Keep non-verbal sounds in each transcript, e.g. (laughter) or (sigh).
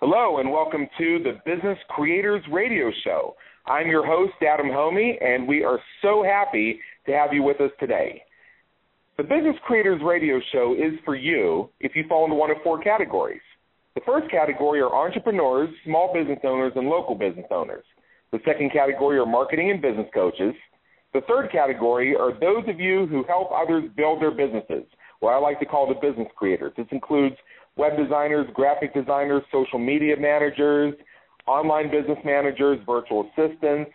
Hello, and welcome to the Business Creators Radio Show. I'm your host, Adam Hommey, and we are so happy to have you with us today. The Business Creators Radio Show is for you if you fall into one of four categories. The first category are entrepreneurs, small business owners, and local business owners. The second category are marketing and business coaches. The third category are those of you who help others build their businesses, what I like to call the business creators. This includes web designers, graphic designers, social media managers, online business managers, virtual assistants,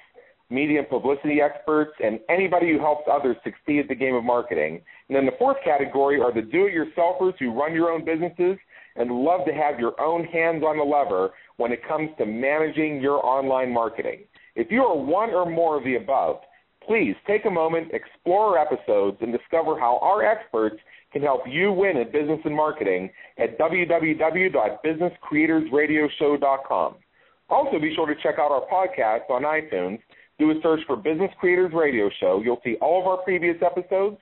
media and publicity experts, and anybody who helps others succeed at the game of marketing. And then the fourth category are the do-it-yourselfers who run your own businesses and love to have your own hands on the lever when it comes to managing your online marketing. If you are one or more of the above, please take a moment, explore our episodes, and discover how our experts can help you win at business and marketing at www.businesscreatorsradioshow.com. Also, be sure to check out our podcast on iTunes. Do a search for Business Creators Radio Show. You'll see all of our previous episodes.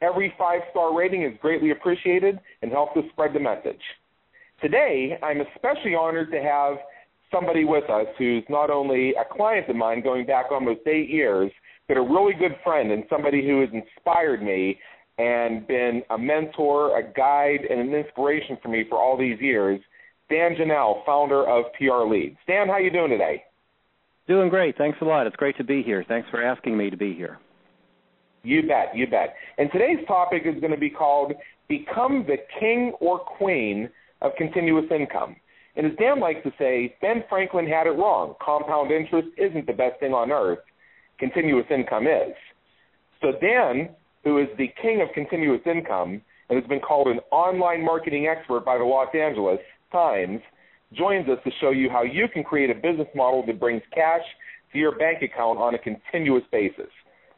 Every five star rating is greatly appreciated and helps us spread the message. Today, I'm especially honored to have somebody with us who's not only a client of mine going back almost eight years, but a really good friend and somebody who has inspired me and been a mentor, a guide, and an inspiration for me for all these years. Dan Janal, founder of PR Leads. Dan, how you doing today? Doing great. Thanks a lot. It's great to be here. Thanks for asking me to be here. You bet, you bet. And today's topic is going to be called Become the King or Queen of Continuous Income. And as Dan likes to say, Ben Franklin had it wrong. Compound interest isn't the best thing on earth. Continuous income is. So Dan who is the king of continuous income and has been called an online marketing expert by the Los Angeles Times, joins us to show you how you can create a business model that brings cash to your bank account on a continuous basis.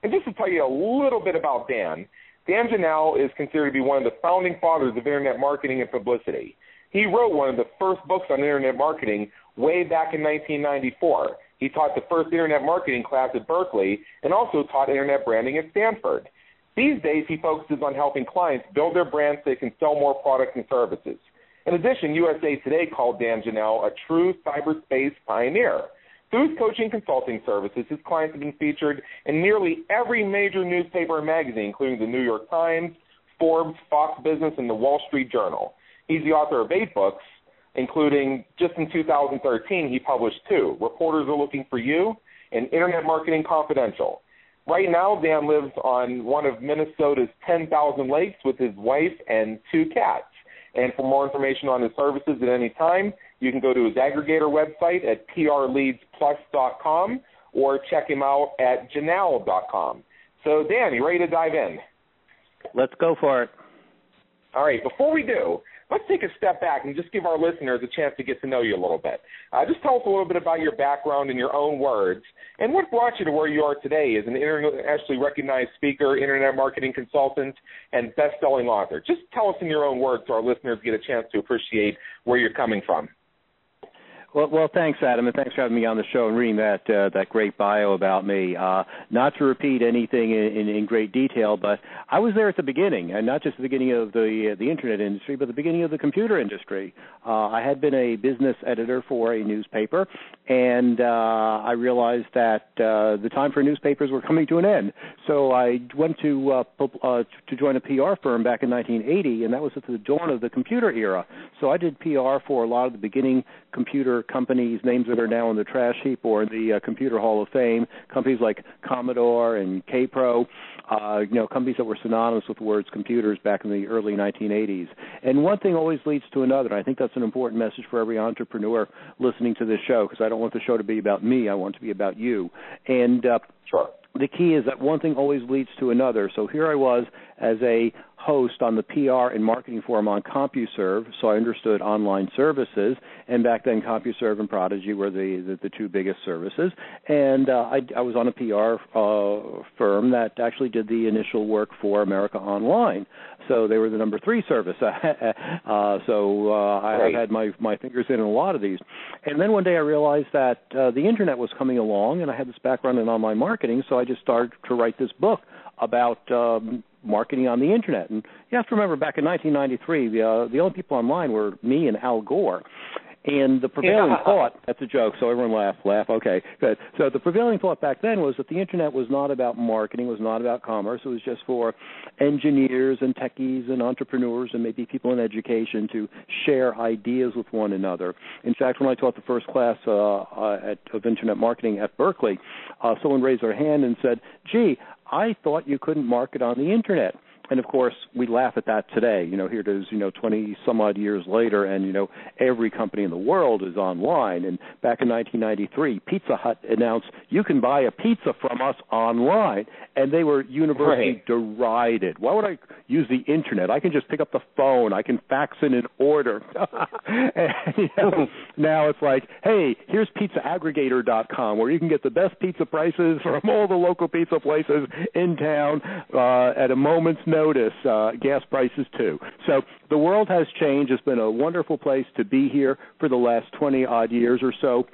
And just to tell you a little bit about Dan, Dan Janal is considered to be one of the founding fathers of internet marketing and publicity. He wrote one of the first books on internet marketing way back in 1994. He taught the first internet marketing class at Berkeley and also taught internet branding at Stanford. These days, he focuses on helping clients build their brands so they can sell more products and services. In addition, USA Today called Dan Janal a true cyberspace pioneer. Through his coaching consulting services, his clients have been featured in nearly every major newspaper and magazine, including the New York Times, Forbes, Fox Business, and the Wall Street Journal. He's the author of eight books, including just in 2013, he published two Reporters Are Looking for You and Internet Marketing Confidential. Right now, Dan lives on one of Minnesota's 10,000 lakes with his wife and two cats. And for more information on his services at any time, you can go to his aggregator website at prleadsplus.com or check him out at janal.com. So, Dan, you ready to dive in? Let's go for it. All right, before we do, let's take a step back and just give our listeners a chance to get to know you a little bit. Uh, just tell us a little bit about your background in your own words and what brought you to where you are today as an internationally recognized speaker, internet marketing consultant, and best-selling author. Just tell us in your own words so our listeners get a chance to appreciate where you're coming from. Well, well, thanks, Adam, and thanks for having me on the show and reading that uh, that great bio about me. Uh, not to repeat anything in, in, in great detail, but I was there at the beginning, and not just the beginning of the uh, the internet industry, but the beginning of the computer industry. Uh, I had been a business editor for a newspaper, and uh, I realized that uh, the time for newspapers were coming to an end. So I went to uh, uh, to join a PR firm back in 1980, and that was at the dawn of the computer era. So I did PR for a lot of the beginning computer companies, names that are now in the trash heap or in the uh, Computer Hall of Fame, companies like Commodore and Kaypro, uh, you know, companies that were synonymous with words computers back in the early 1980s. And one thing always leads to another. And I think that's an important message for every entrepreneur listening to this show because I don't want the show to be about me. I want it to be about you. And uh, sure the key is that one thing always leads to another. So here I was as a host on the PR and marketing forum on CompuServe, so I understood online services. And back then, CompuServe and Prodigy were the the, the two biggest services. And uh, I, I was on a PR uh, firm that actually did the initial work for America Online. So they were the number three service. (laughs) uh, so uh, I, I've had my my fingers in a lot of these. And then one day I realized that uh, the internet was coming along, and I had this background in online marketing, so I just started to write this book about um, marketing on the internet. And you have to remember, back in 1993, the uh, the only people online were me and Al Gore. And the prevailing thought, that's a joke, so everyone laugh, laugh, okay, good. So the prevailing thought back then was that the internet was not about marketing, was not about commerce, it was just for engineers and techies and entrepreneurs and maybe people in education to share ideas with one another. In fact, when I taught the first class uh, uh, at, of internet marketing at Berkeley, uh, someone raised their hand and said, gee, I thought you couldn't market on the internet and of course we laugh at that today. You know here it is you know 20 some odd years later and you know every company in the world is online. And back in 1993 Pizza Hut announced you can buy a pizza from us online. And they were universally right. derided. Why would I use the internet? I can just pick up the phone. I can fax in an order. (laughs) And, you know, (laughs) now it's like hey here's pizzaaggregator.com where you can get the best pizza prices from all the local pizza places in town uh, at a moment's notice uh, gas prices too. So the world has changed. It's been a wonderful place to be here for the last 20 odd years or so.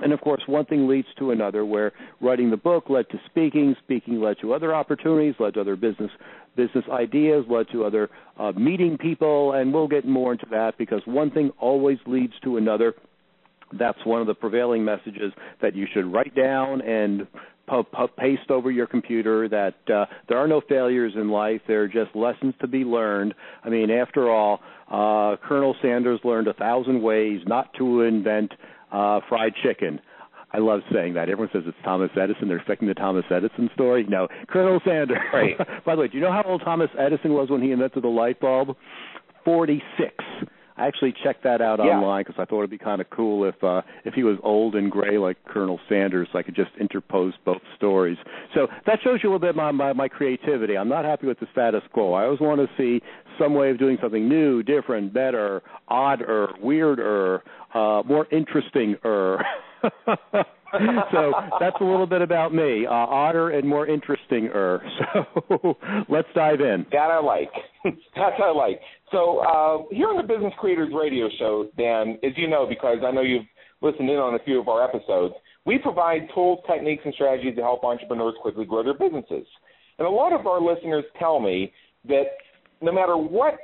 And of course, one thing leads to another, where writing the book led to speaking, speaking led to other opportunities, led to other business business ideas, led to other uh, meeting people, and we'll get more into that because one thing always leads to another. That's one of the prevailing messages that you should write down and paste over your computer that uh, there are no failures in life. There are just lessons to be learned. I mean, after all, uh, Colonel Sanders learned a thousand ways not to invent uh, fried chicken. I love saying that. Everyone says it's Thomas Edison. They're expecting the Thomas Edison story. No, Colonel Sanders. Right. (laughs) By the way, do you know how old Thomas Edison was when he invented the light bulb? Forty-six. I actually checked that out yeah. online because I thought it'd be kind of cool if uh, if he was old and gray like Colonel Sanders, so I could just interpose both stories. So that shows you a little bit my, my my creativity. I'm not happy with the status quo. I always want to see some way of doing something new, different, better, odder, weirder, uh, more interesting. Er. (laughs) so that's a little bit about me, uh, odder and more interesting. Er. (laughs) So let's dive in. That I like. (laughs) That's I like. So uh, here on the Business Creators Radio Show, Dan, as you know, because I know you've listened in on a few of our episodes, we provide tools, techniques, and strategies to help entrepreneurs quickly grow their businesses. And a lot of our listeners tell me that no matter what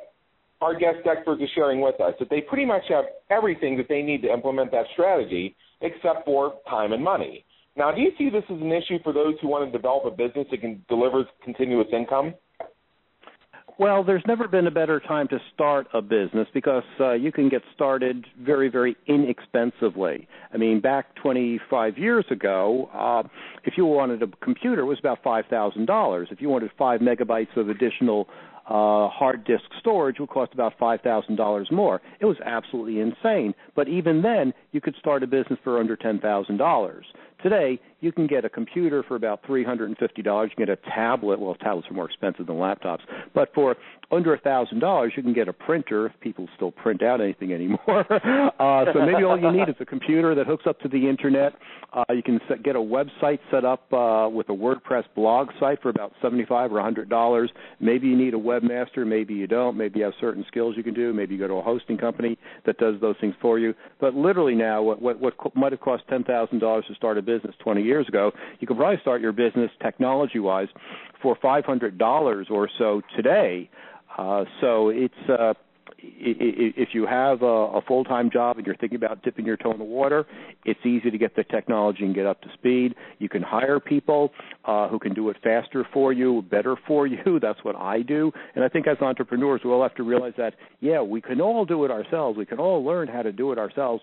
our guest experts are sharing with us, that they pretty much have everything that they need to implement that strategy except for time and money. Now, do you see this as an issue for those who want to develop a business that can deliver continuous income? Well, there's never been a better time to start a business because uh, you can get started very, very inexpensively. I mean, back 25 years ago, uh, if you wanted a computer, it was about $5,000. If you wanted five megabytes of additional uh, hard disk storage would cost about $5,000 more. It was absolutely insane. But even then, you could start a business for under $10,000. Today, you can get a computer for about $350. You can get a tablet. Well, tablets are more expensive than laptops. But for under a $1,000, you can get a printer, if people still print out anything anymore. (laughs) uh, so maybe all you need is a computer that hooks up to the Internet. Uh, you can set, get a website set up uh, with a WordPress blog site for about 75 or $100. Maybe you need a webmaster. Maybe you don't. Maybe you have certain skills you can do. Maybe you go to a hosting company that does those things for you. But literally now, what, what, what might have cost $10,000 to start a business 20 years ago, you could probably start your business technology wise for $500 or so today. Uh, so it's uh, if you have a, a full time job and you're thinking about dipping your toe in the water, it's easy to get the technology and get up to speed. You can hire people uh, who can do it faster for you, better for (laughs) you. That's what I do. And I think as entrepreneurs, we all have to realize that, yeah, we can all do it ourselves. We can all learn how to do it ourselves.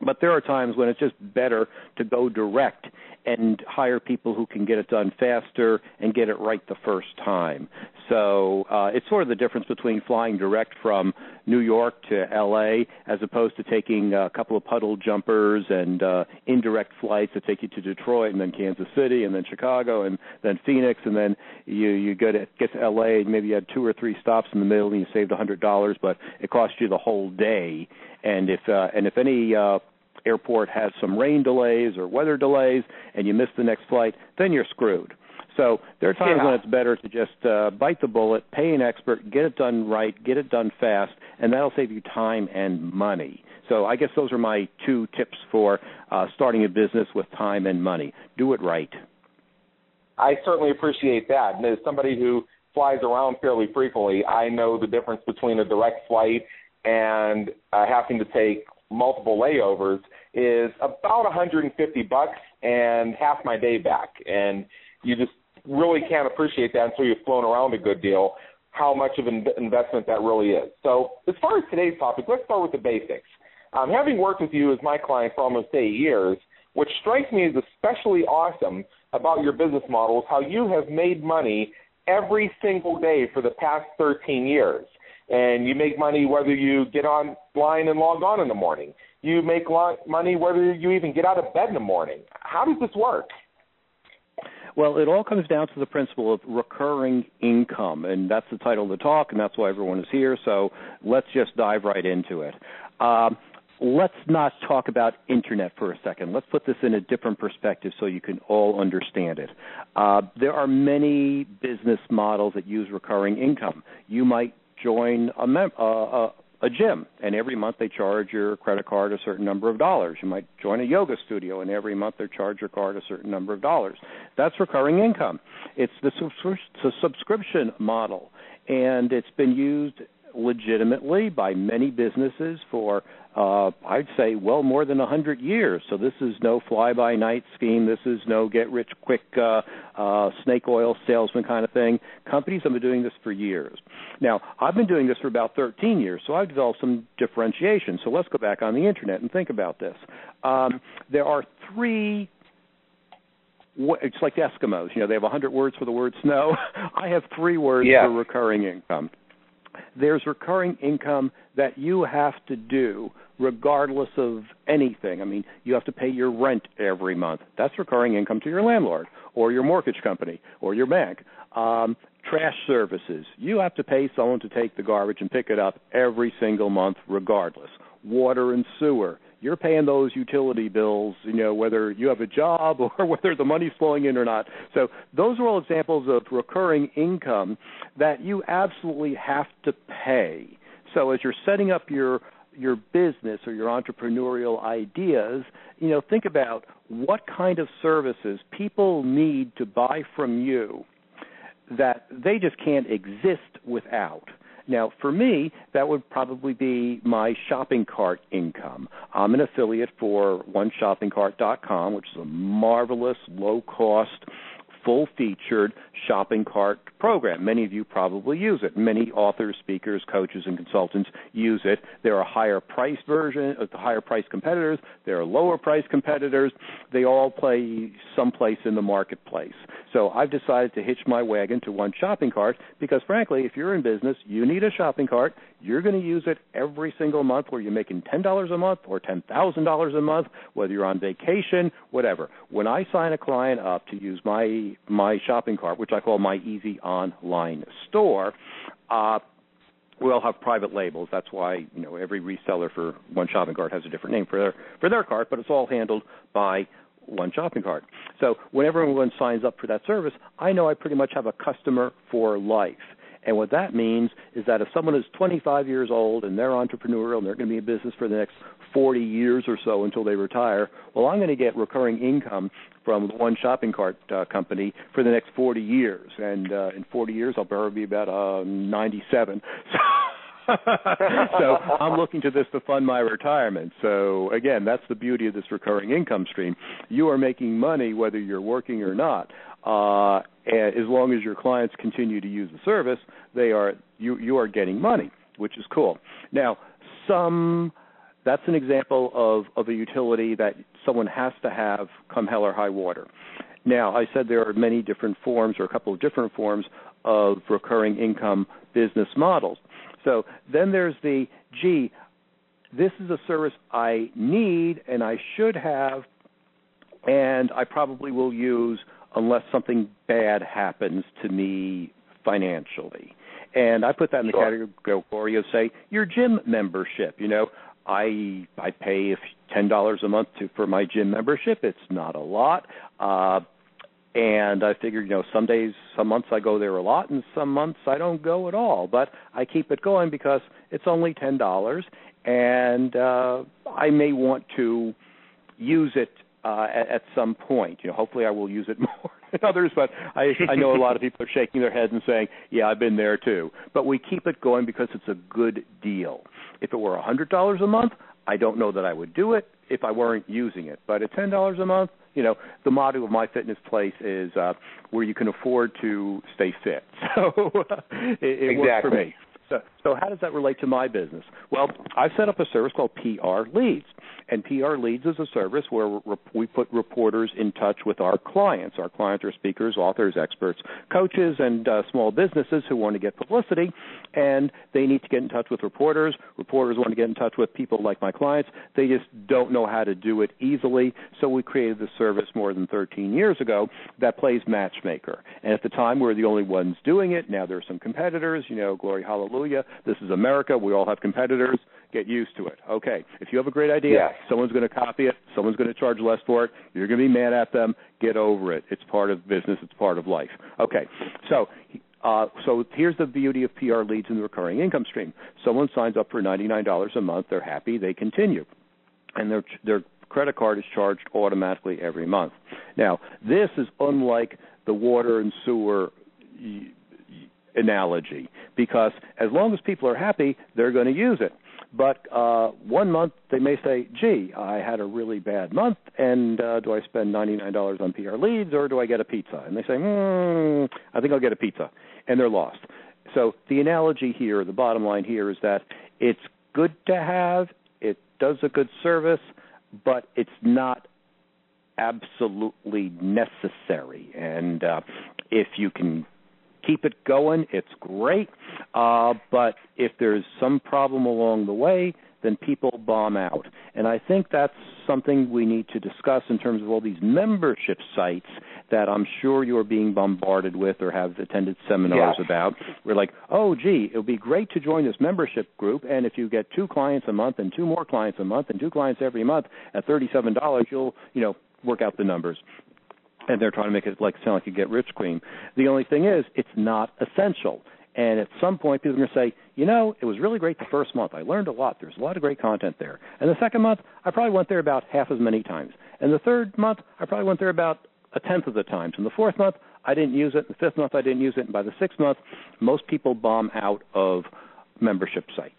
But there are times when it's just better to go direct and hire people who can get it done faster and get it right the first time. So uh, it's sort of the difference between flying direct from New York to LA as opposed to taking a couple of puddle jumpers and uh, indirect flights that take you to Detroit and then Kansas City and then Chicago and then Phoenix and then you you go to get to LA and maybe you had two or three stops in the middle and you saved a hundred dollars, but it cost you the whole day. And if uh, and if any uh, airport has some rain delays or weather delays and you miss the next flight, then you're screwed. So there are times yeah. when it's better to just uh, bite the bullet, pay an expert, get it done right, get it done fast, and that'll save you time and money. So I guess those are my two tips for uh, starting a business with time and money. Do it right. I certainly appreciate that. And as somebody who flies around fairly frequently, I know the difference between a direct flight and uh, having to take multiple layovers is about 150 bucks and half my day back. And you just really can't appreciate that until you've flown around a good deal how much of an investment that really is. So, as far as today's topic, let's start with the basics. Um, having worked with you as my client for almost eight years, what strikes me as especially awesome about your business model is how you have made money every single day for the past 13 years. And you make money whether you get online and log on in the morning. You make money whether you even get out of bed in the morning. How does this work? Well, it all comes down to the principle of recurring income, and that's the title of the talk, and that's why everyone is here. So let's just dive right into it. Um, let's not talk about internet for a second. Let's put this in a different perspective so you can all understand it. Uh, there are many business models that use recurring income. You might join a, mem- uh, a a gym and every month they charge your credit card a certain number of dollars. You might join a yoga studio and every month they charge your card a certain number of dollars. That's recurring income. It's the subscription model and it's been used legitimately by many businesses for uh, I'd say well more than a hundred years. So this is no fly-by-night scheme. This is no get-rich-quick uh, uh, snake oil salesman kind of thing. Companies have been doing this for years. Now I've been doing this for about 13 years, so I've developed some differentiation. So let's go back on the internet and think about this. Um, there are three it's like the Eskimos. You know, they have a hundred words for the word snow. (laughs) I have three words yeah. for recurring income there's recurring income that you have to do regardless of anything. I mean, you have to pay your rent every month. That's recurring income to your landlord or your mortgage company or your bank. Um, trash services. You have to pay someone to take the garbage and pick it up every single month regardless. Water and sewer you're paying those utility bills, you know, whether you have a job (laughs) or whether the money's flowing in or not. So those are all examples of recurring income that you absolutely have to pay. So as you're setting up your your business or your entrepreneurial ideas, you know, think about what kind of services people need to buy from you that they just can't exist without. Now, for me, that would probably be my shopping cart income. I'm an affiliate for OneShoppingCart.com, which is a marvelous, low cost full featured shopping cart program. Many of you probably use it. Many authors, speakers, coaches, and consultants use it. There are higher price version, uh, higher price competitors. There are lower price competitors. They all play someplace in the marketplace. So I've decided to hitch my wagon to one shopping cart because, frankly, if you're in business, you need a shopping cart. You're going to use it every single month, whether you're making ten dollars a month or ten thousand dollars a month, whether you're on vacation, whatever. When I sign a client up to use my my shopping cart, which I call my Easy Online Store, uh, we all have private labels. That's why you know every reseller for one shopping cart has a different name for their for their cart, but it's all handled by one shopping cart. So whenever anyone signs up for that service, I know I pretty much have a customer for life. And what that means is that if someone is 25 years old and they're entrepreneurial and they're going to be in business for the next 40 years or so until they retire, well, I'm going to get recurring income from one shopping cart uh, company for the next 40 years. And uh, in 40 years, I'll probably be about uh, 97. (laughs) So (laughs) so I'm looking to this to fund my retirement. So again, that's the beauty of this recurring income stream. You are making money whether you're working or not. Uh, as long as your clients continue to use the service, they are you you are getting money, which is cool. Now, some that's an example of of a utility that someone has to have come hell or high water. Now, I said there are many different forms or a couple of different forms of recurring income business models. So then there's the gee, this is a service I need and I should have, and I probably will use unless something bad happens to me financially. And I put that in the sure. category of say your gym membership. You know, I I pay ten dollars a month to for my gym membership. It's not a lot. Uh and I figured, you know, some days, some months I go there a lot, and some months I don't go at all. But I keep it going because it's only ten dollars, and uh, I may want to use it uh, at, at some point. You know, hopefully I will use it (laughs) more than others, but I, I know a lot of people are shaking their heads and saying, "Yeah, I've been there too." But we keep it going because it's a good deal. If it were a hundred dollars a month, I don't know that I would do it if I weren't using it. But at ten dollars a month, you know, the motto of my fitness place is uh, where you can afford to stay fit. (laughs) So it, it exactly. works for me. So, so how does that relate to my business? Well, I've set up a service called PR Leads, and PR Leads is a service where we put reporters in touch with our clients. Our clients are speakers, authors, experts, coaches, and uh, small businesses who want to get publicity, and they need to get in touch with reporters. Reporters want to get in touch with people like my clients. They just don't know how to do it easily, so we created this service more than 13 years ago that plays matchmaker. And at the time, we were the only ones doing it. Now there are some competitors. You know, glory, hallelujah. This is America. We all have competitors. Get used to it. Okay. If you have a great idea, yes. someone's going to copy it. Someone's going to charge less for it. You're going to be mad at them. Get over it. It's part of business. It's part of life. Okay. So uh, so here's the beauty of PR leads in the recurring income stream. Someone signs up for $99 a month. They're happy. They continue, and their their credit card is charged automatically every month. Now, this is unlike the water and sewer analogy because as long as people are happy, they're going to use it. But uh, one month they may say, "Gee, I had a really bad month, and uh, do I spend ninety nine dollars on PR leads or do I get a pizza?" And they say, "Hmm, I think I'll get a pizza," and they're lost. So the analogy here, the bottom line here, is that it's good to have, it does a good service, but it's not absolutely necessary. And uh, if you can keep it going. It's great. Uh, but if there's some problem along the way, then people bomb out. And I think that's something we need to discuss in terms of all these membership sites that I'm sure you're being bombarded with or have attended seminars yes. about. We're like, oh, gee, it would be great to join this membership group, and if you get two clients a month and two more clients a month and two clients every month at $37, you'll, you know, work out the numbers and they're trying to make it like sound like a get rich scheme. The only thing is, it's not essential. And at some point, people are going to say, you know, it was really great the first month. I learned a lot. There's a lot of great content there. And the second month, I probably went there about half as many times. And the third month, I probably went there about a tenth of the times. And the fourth month, I didn't use it. The fifth month, I didn't use it. And by the sixth month, most people bomb out of membership sites.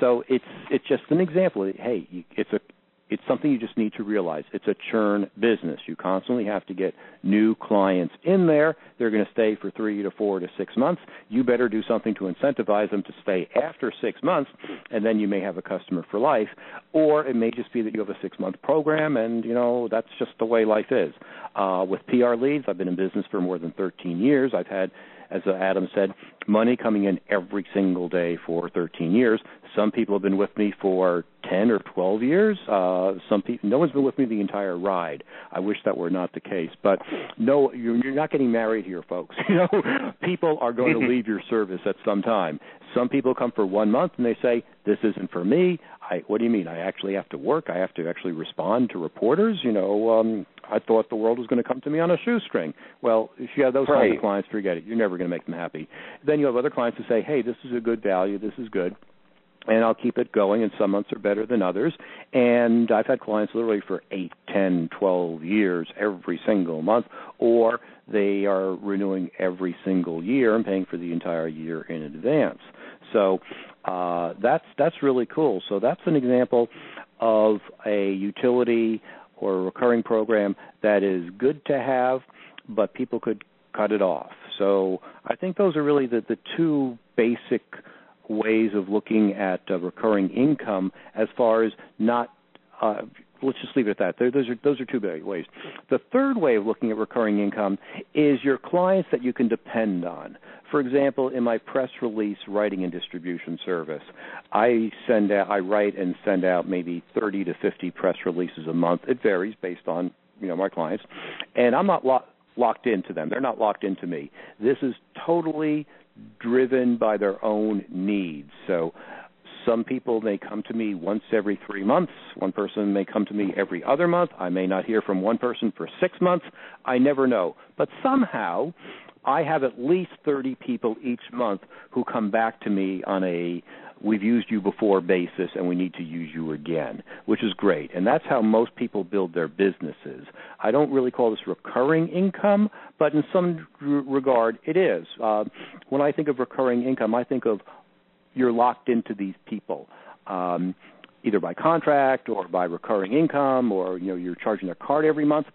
So it's it's just an example. Hey, it's a it's something you just need to realize. It's a churn business. You constantly have to get new clients in there. They're going to stay for three to four to six months. You better do something to incentivize them to stay after six months, and then you may have a customer for life. Or it may just be that you have a six month program, and you know that's just the way life is. Uh, with PR leads, I've been in business for more than 13 years. I've had as Adam said, money coming in every single day for 13 years. Some people have been with me for 10 or 12 years. Uh, some people, no one's been with me the entire ride. I wish that were not the case, but no, you're, you're not getting married here, folks. (laughs) You know, people are going to (laughs) leave your service at some time. Some people come for one month and they say, "This isn't for me." I, what do you mean? I actually have to work. I have to actually respond to reporters. You know, um, I thought the world was going to come to me on a shoestring. Well, if you have those right. kinds of clients, forget it. You're never going to make them happy. Then you have other clients who say, "Hey, this is a good value. This is good." And I'll keep it going. And some months are better than others. And I've had clients literally for eight, ten, twelve years every single month, or they are renewing every single year and paying for the entire year in advance. So uh, that's that's really cool. So that's an example of a utility or a recurring program that is good to have, but people could cut it off. So I think those are really the, the two basic ways of looking at uh, recurring income as far as not uh, let's just leave it at that. There, those are those are two big ways. The third way of looking at recurring income is your clients that you can depend on. For example, in my press release writing and distribution service, I send out, I write and send out maybe 30 to 50 press releases a month. It varies based on you know my clients, and I'm not lo- locked into them. They're not locked into me. This is totally driven by their own needs. So some people may come to me once every three months. One person may come to me every other month. I may not hear from one person for six months. I never know. But somehow, I have at least 30 people each month who come back to me on a we've used you before basis and we need to use you again, which is great. And that's how most people build their businesses. I don't really call this recurring income, but in some regard it is. Uh, when I think of recurring income, I think of you're locked into these people. Um, either by contract or by recurring income, or you know you're charging their card every month.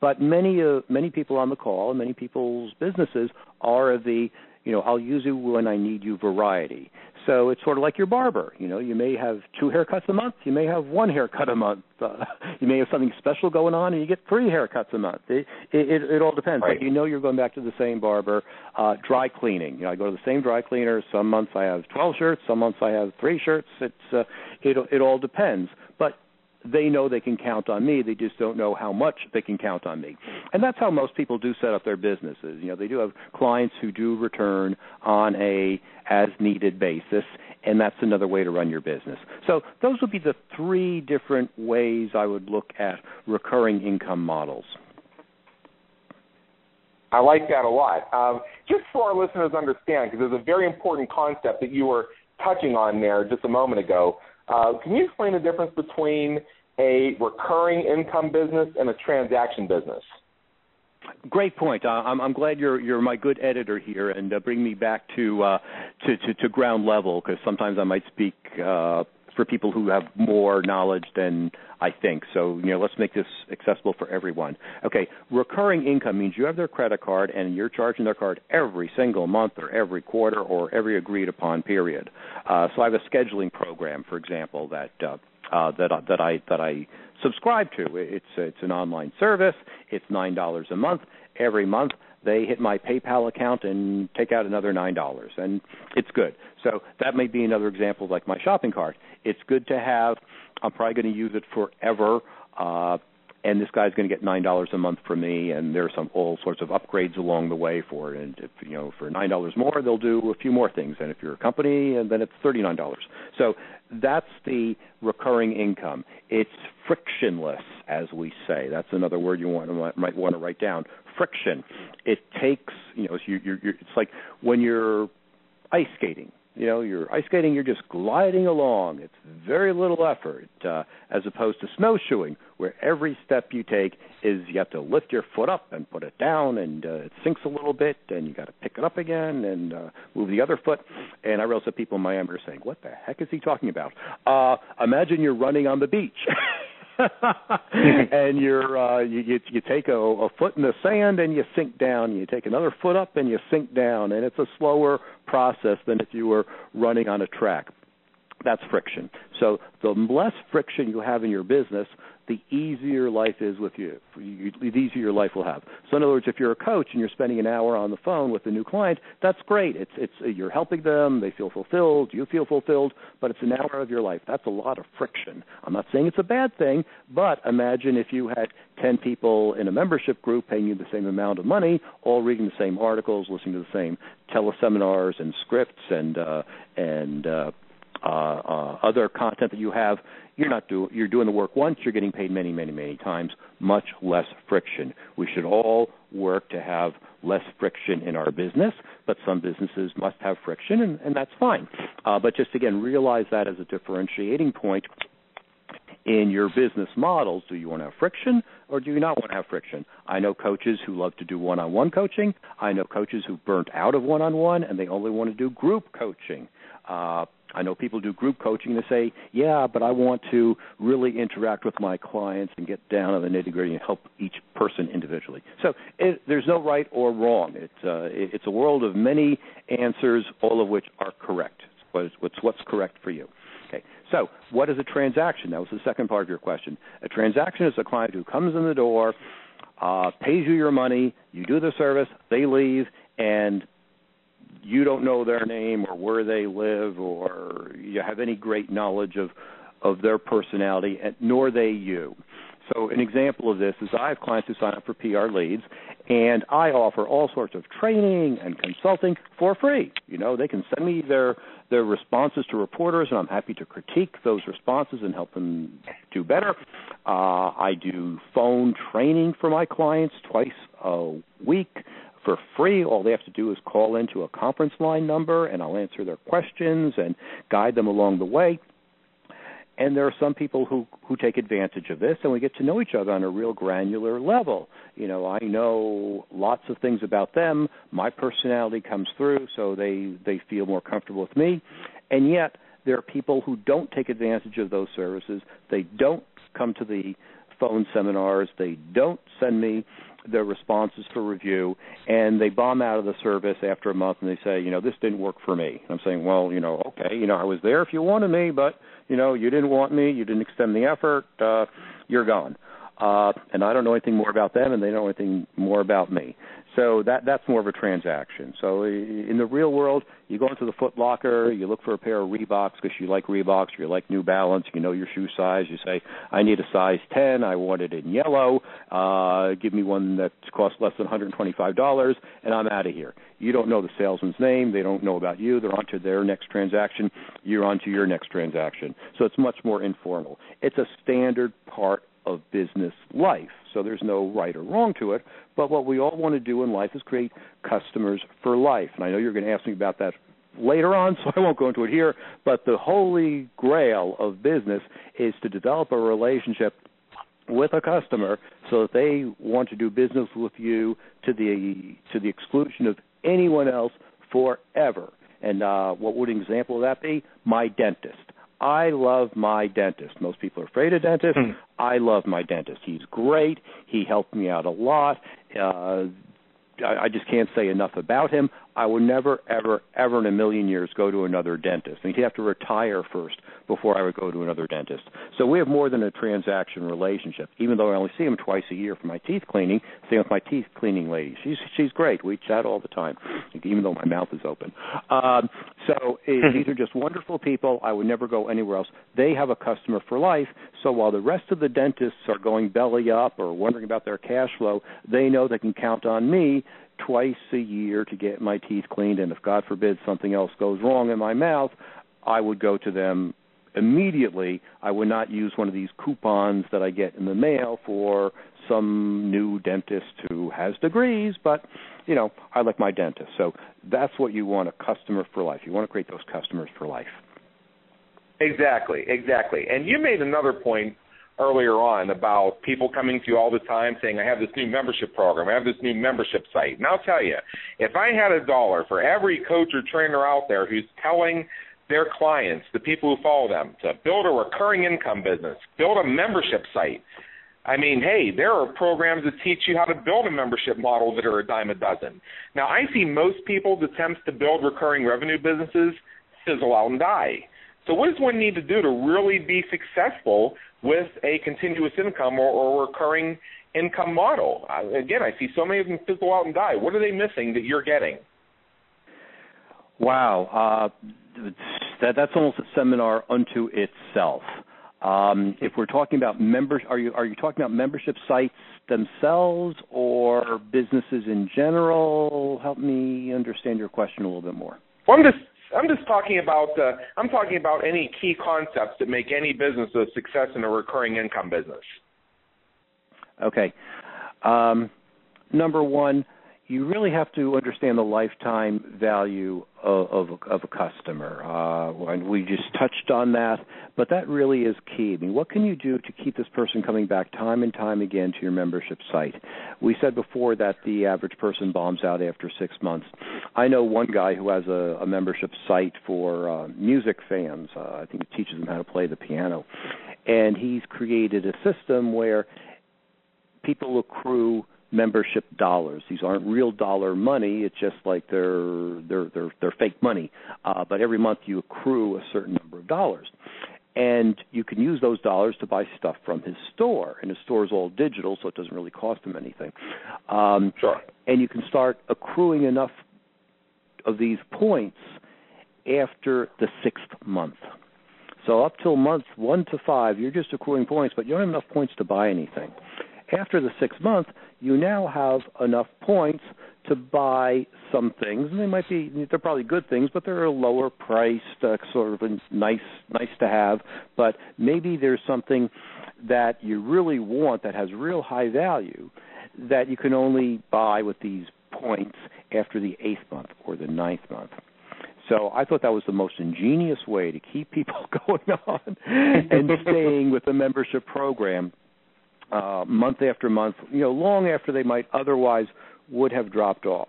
But many uh, many people on the call and many people's businesses are of the you know I'll use you when I need you variety. So it's sort of like your barber. You know, you may have two haircuts a month, you may have one haircut a month, (laughs) uh, you may have something special going on, and you get three haircuts a month. It it, it all depends. Right. But you know, you're going back to the same barber. Uh, dry cleaning. You know, I go to the same dry cleaner. Some months I have 12 shirts, some months I have three shirts. It's uh, it it all depends. But they know they can count on me. They just don't know how much they can count on me. And that's how most people do set up their businesses. You know, they do have clients who do return on a as needed basis, and that's another way to run your business. So those would be the three different ways I would look at recurring income models. I like that a lot. Um, just so our listeners understand, because there's a very important concept that you were touching on there just a moment ago. Uh, can you explain the difference between a recurring income business and a transaction business? Great point. Uh, I'm, I'm, glad you're you're my good editor here and uh, bring me back to, uh, to, to to ground level because sometimes I might speak uh, for people who have more knowledge than I think. So you know, let's make this accessible for everyone. Okay, recurring income means you have their credit card and you're charging their card every single month or every quarter or every agreed upon period. Uh, so I have a scheduling program, for example, that uh, that that I that I subscribe to. It's it's an online service. It's nine dollars a month. Every month they hit my PayPal account and take out another nine dollars, and it's good. So that may be another example, like my shopping cart. It's good to have. I'm probably going to use it forever. Uh, and this guy's going to get nine dollars a month from me, and there are some all sorts of upgrades along the way for it. And if you know for nine dollars more, they'll do a few more things. And if you're a company, and then it's thirty nine dollars. So that's the recurring income. It's frictionless, as we say. That's another word you want might want to write down. Friction. It takes you know you, you're, it's like when you're ice skating you know you're ice skating you're just gliding along. It's very little effort uh, as opposed to snowshoeing where every step you take is you have to lift your foot up and put it down and uh, it sinks a little bit and you got to pick it up again and uh, move the other foot. And i realize that people in miami are saying what the heck is he talking about? Uh imagine you're running on the beach (laughs) (laughs) (laughs) and you're uh you you, you take a, a foot in the sand and you sink down. You take another foot up and you sink down. And it's a slower process than if you were running on a track that's friction so the less friction you have in your business the easier life is with you. The easier your life will have. So, in other words, if you're a coach and you're spending an hour on the phone with a new client, that's great. It's it's you're helping them. They feel fulfilled. You feel fulfilled. But it's an hour of your life. That's a lot of friction. I'm not saying it's a bad thing, but imagine if you had ten people in a membership group paying you the same amount of money, all reading the same articles, listening to the same teleseminars and scripts and uh, and uh, uh, uh, other content that you have you're not do you're doing the work once, you're getting paid many, many, many times, much less friction. We should all work to have less friction in our business, but some businesses must have friction, and, and that's fine. Uh, but just again, realize that as a differentiating point in your business models. Do you want to have friction or do you not want to have friction? I know coaches who love to do one on one coaching. I know coaches who burnt out of one on one and they only want to do group coaching. Uh, I know people do group coaching. They say, "Yeah, but I want to really interact with my clients and get down to the nitty gritty and help each person individually." So it, there's no right or wrong. It's uh, it, it's a world of many answers, all of which are correct. What's, what's correct for you? Okay. So what is a transaction? That was the second part of your question. A transaction is a client who comes in the door, uh, pays you your money, you do the service, they leave, and you don't know their name or where they live or you have any great knowledge of of their personality, and, nor they you. So an example of this is I have clients who sign up for PR leads, and I offer all sorts of training and consulting for free. You know, they can send me their their responses to reporters, and I'm happy to critique those responses and help them do better. Uh, I do phone training for my clients twice a week for free. All they have to do is call into a conference line number, and I'll answer their questions and guide them along the way. And there are some people who who take advantage of this, and we get to know each other on a real granular level. You know, I know lots of things about them. My personality comes through, so they they feel more comfortable with me, and yet There are people who don't take advantage of those services. They don't come to the phone seminars. They don't send me their responses for review, and they bomb out of the service after a month, and they say, you know, this didn't work for me. I'm saying, well, you know, okay, you know, I was there if you wanted me, but you know, you didn't want me, you didn't extend the effort, uh, you're gone. Uh, and I don't know anything more about them, and they don't know anything more about me. So that that's more of a transaction. So in the real world, you go into the Foot Locker, you look for a pair of Reeboks because you like Reeboks, or you like New Balance, you know your shoe size. You say, I need a size 10. I want it in yellow. Uh, give me one that costs less than $125, and I'm out of here. You don't know the salesman's name. They don't know about you. They're on to their next transaction. You're on to your next transaction. So it's much more informal. It's a standard part of business life. So there's no right or wrong to it. But what we all want to do in life is create customers for life. And I know you're going to ask me about that later on, (laughs) so I won't go into it here. But the holy grail of business is to develop a relationship with a customer so that they want to do business with you to the to the exclusion of anyone else forever. And uh, what would an example of that be? My dentist. I love my dentist. Most people are afraid of dentists. Mm. I love my dentist. He's great. He helped me out a lot. Uh, I, I just can't say enough about him. I would never, ever, ever in a million years go to another dentist. I mean, he'd have to retire first before I would go to another dentist. So we have more than a transaction relationship. Even though I only see him twice a year for my teeth cleaning, same with my teeth cleaning lady. She's she's great. We chat all the time, even though my mouth is open. Um, so (laughs) it, these are just wonderful people. I would never go anywhere else. They have a customer for life. So while the rest of the dentists are going belly up or wondering about their cash flow, they know they can count on me twice a year to get my teeth cleaned and if god forbid something else goes wrong in my mouth i would go to them immediately. I would not use one of these coupons that i get in the mail for some new dentist who has degrees but you know i like my dentist. So that's what you want a customer for life. You want to create those customers for life. Exactly exactly. And you made another point earlier on about people coming to you all the time saying, I have this new membership program, I have this new membership site. And I'll tell you, if I had a dollar for every coach or trainer out there who's telling their clients, the people who follow them, to build a recurring income business, build a membership site. I mean, hey, there are programs that teach you how to build a membership model that are a dime a dozen. Now, I see most people's attempts to build recurring revenue businesses fizzle out and die. So, what does one need to do to really be successful with a continuous income or, or recurring income model. Again, I see so many of them fizzle out and die. What are they missing that you're getting? Wow, uh, that that's almost a seminar unto itself. Um, if we're talking about members, are you are you talking about membership sites themselves or businesses in general? Help me understand your question a little bit more. Well, I'm just I'm just talking about uh, I'm talking about any key concepts that make any business a success in a recurring income business. Okay. Um, number one, you really have to understand the lifetime value of, of, of a customer. Uh, and we just touched on that, but that really is key. I mean, what can you do to keep this person coming back time and time again to your membership site? We said before that the average person bombs out after six months. I know one guy who has a, a membership site for uh, music fans. Uh, I think he teaches them how to play the piano, and he's created a system where people accrue membership dollars. These aren't real dollar money. It's just like they're they're they're, they're fake money. Uh, but every month you accrue a certain number of dollars, and you can use those dollars to buy stuff from his store. And his store is all digital, so it doesn't really cost him anything. Um, sure. And you can start accruing enough of these points after the sixth month. So up till month one to five, you're just accruing points, but you don't have enough points to buy anything. After the six month, you now have enough points to buy some things, and they might be they're probably good things, but they're a lower priced, uh, sort of a nice nice to have. But maybe there's something that you really want that has real high value that you can only buy with these points after the eighth month or the ninth month. So I thought that was the most ingenious way to keep people (laughs) going on and staying with the membership program uh, month after month, you know, long after they might otherwise would have dropped off.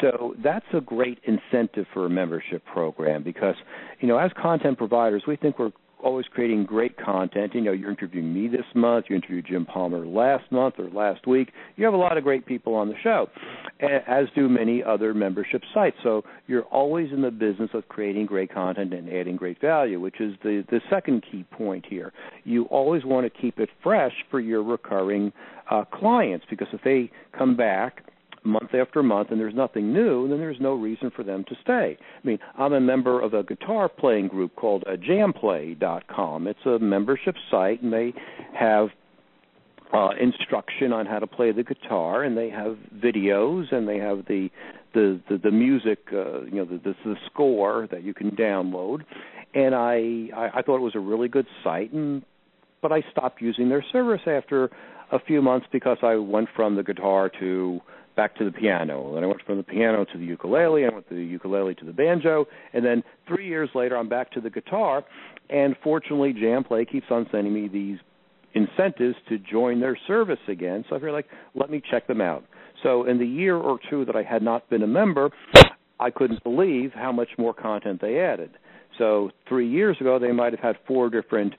So that's a great incentive for a membership program because, you know, as content providers, we think we're always creating great content. You know, you're interviewing me this month, you interviewed Jim Palmer last month or last week. You have a lot of great people on the show, as do many other membership sites. So you're always in the business of creating great content and adding great value, which is the the second key point here. You always want to keep it fresh for your recurring uh, clients because if they come back month after month and there's nothing new, then there's no reason for them to stay. I mean, I'm a member of a guitar playing group called uh, jamplay.com. It's a membership site and they have uh, instruction on how to play the guitar, and they have videos, and they have the the the, the music, uh, you know, the, the the score that you can download. And I, I I thought it was a really good site, and but I stopped using their service after a few months because I went from the guitar to back to the piano. Then I went from the piano to the ukulele. I went to the ukulele to the banjo, and then three years later, I'm back to the guitar. And fortunately, Jam Play keeps on sending me these incentives to join their service again. So I feel like, let me check them out. So in the year or two that I had not been a member, I couldn't believe how much more content they added. So three years ago, they might have had four different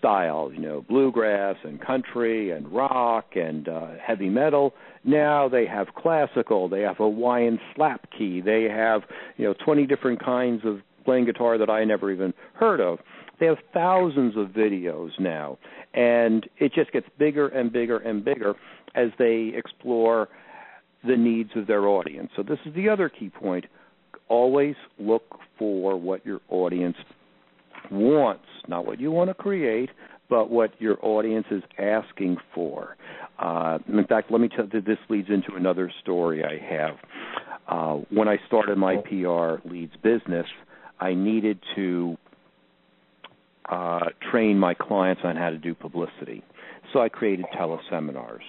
styles, you know, bluegrass and country and rock and uh, heavy metal. Now they have classical, they have Hawaiian slack key, they have, you know, 20 different kinds of playing guitar that I never even heard of. They have thousands of videos now, and it just gets bigger and bigger and bigger as they explore the needs of their audience. So this is the other key point. Always look for what your audience wants, not what you want to create, but what your audience is asking for. Uh, in fact, let me tell you, this leads into another story I have. Uh, when I started my PR leads business, I needed to uh, train my clients on how to do publicity. So I created teleseminars.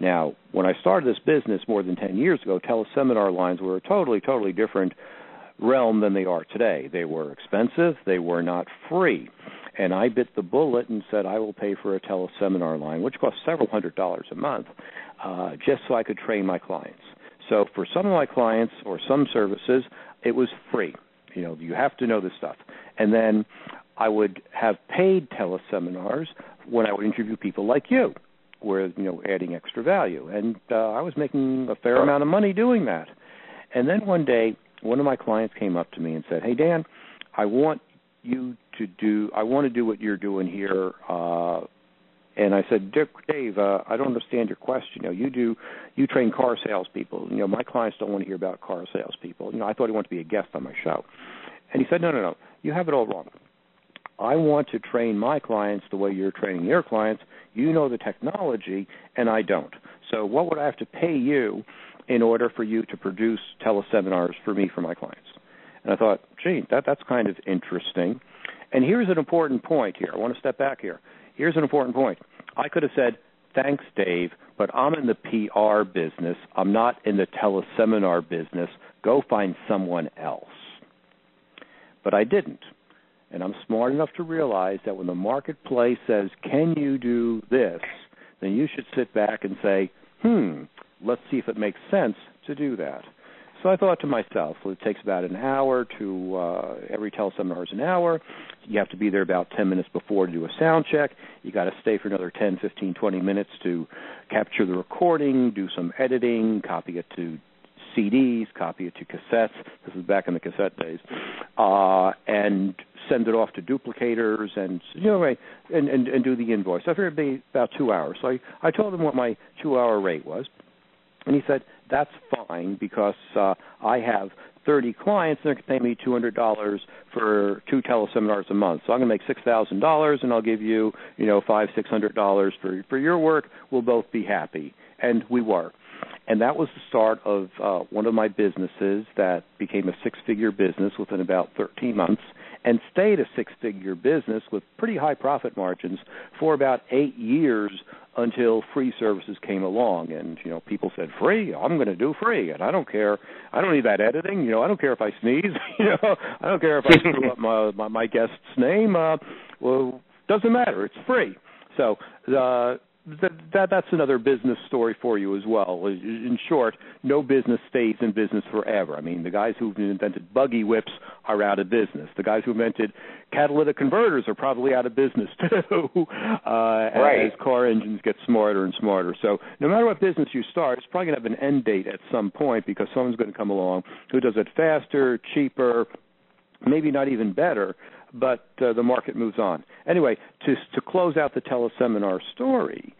Now, when I started this business more than 10 years ago, teleseminar lines were a totally, totally different realm than they are today. They were expensive, they were not free. And I bit the bullet and said I will pay for a teleseminar line, which costs several hundred dollars a month, uh, just so I could train my clients. So for some of my clients or some services, it was free. You know, you have to know this stuff. And then I would have paid teleseminars when I would interview people like you, where you know adding extra value, and uh, I was making a fair amount of money doing that. And then one day one of my clients came up to me and said, "Hey Dan, I want you to do I want to do what you're doing here." Uh and I said, Dick, Dave, uh, I don't understand your question. You know, you do, you train car salespeople. You know, my clients don't want to hear about car salespeople. You know, I thought he wanted to be a guest on my show, and he said, No, no, no, you have it all wrong. I want to train my clients the way you're training your clients. You know the technology, and I don't. So, what would I have to pay you in order for you to produce teleseminars for me for my clients. And I thought, gee, that that's kind of interesting. And here's an important point here. I want to step back here. Here's an important point. I could have said, thanks, Dave, but I'm in the PR business. I'm not in the teleseminar business. Go find someone else. But I didn't. And I'm smart enough to realize that when the marketplace says, can you do this? Then you should sit back and say, hmm, let's see if it makes sense to do that. So I thought to myself, well, it takes about an hour to uh, every teleseminar is an hour. You have to be there about 10 minutes before to do a sound check. You got to stay for another 10, 15, 20 minutes to capture the recording, do some editing, copy it to CDs, copy it to cassettes. This is back in the cassette days, uh, and send it off to duplicators and you know and and, and do the invoice. I figured it'd be about two hours. So I I told them what my two hour rate was. And he said, that's fine because uh, I have 30 clients and they're going to pay me $200 for two teleseminars a month. So I'm going to make $6,000 and I'll give you, you know, five, $600 for, for your work. We'll both be happy. And we were. And that was the start of uh, one of my businesses that became a six figure business within about 13 months and stayed a six figure business with pretty high profit margins for about eight years until free services came along. And you know people said free? I'm going to do free and i don't care. I don't need that editing. You know i don't care if i sneeze. (laughs) You know i don't care if i screw up my my, my guest's name. Uh well doesn't matter. It's free. So uh that, that that's another business story for you as well. In short, no business stays in business forever. I mean, the guys who've invented buggy whips are out of business. The guys who invented catalytic converters are probably out of business (laughs) too. uh, right. As car engines get smarter and smarter. So no matter what business you start, it's probably going to have an end date at some point because someone's going to come along who does it faster, cheaper, maybe not even better but uh, the market moves on. Anyway, to to close out the teleseminar story,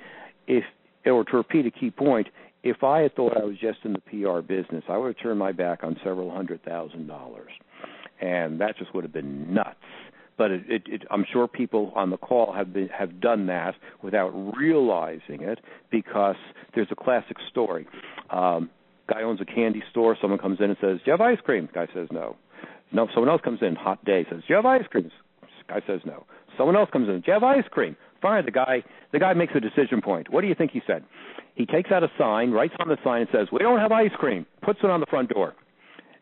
if or to repeat a key point, if I had thought I was just in the PR business, I would have turned my back on several hundred thousand dollars, and that just would have been nuts. But it, it, it, I'm sure people on the call have been have done that without realizing it because there's a classic story. Um, guy owns a candy store. Someone comes in and says, "Do you have ice cream?" Guy says, "No." No, someone else comes in, hot day, says, "Do you have ice cream?" Guy says no. Someone else comes in, "Do you have ice cream?" Fine. The guy, the guy makes a decision point. What do you think he said? He takes out a sign, writes on the sign, and says, "We don't have ice cream." Puts it on the front door.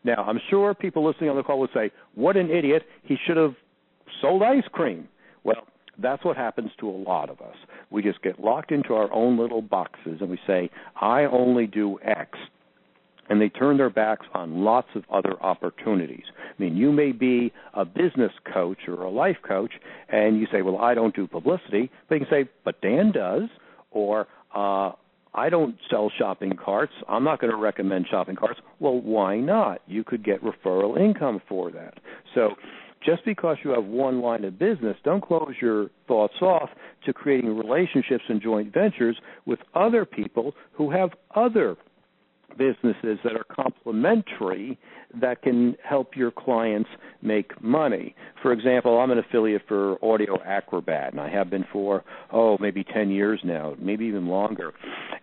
Now, I'm sure people listening on the call would say, "What an idiot! He should have sold ice cream." Well, that's what happens to a lot of us. We just get locked into our own little boxes and we say, I only do X and they turn their backs on lots of other opportunities. I mean, you may be a business coach or a life coach, and you say, "Well, I don't do publicity," but you can say, "But Dan does," or uh, I don't sell shopping carts. I'm not going to recommend shopping carts. Well, why not? You could get referral income for that. So just because you have one line of business, don't close your thoughts off to creating relationships and joint ventures with other people who have other businesses that are complementary that can help your clients make money. For example, I'm an affiliate for Audio Acrobat, and I have been for, oh, maybe 10 years now, maybe even longer.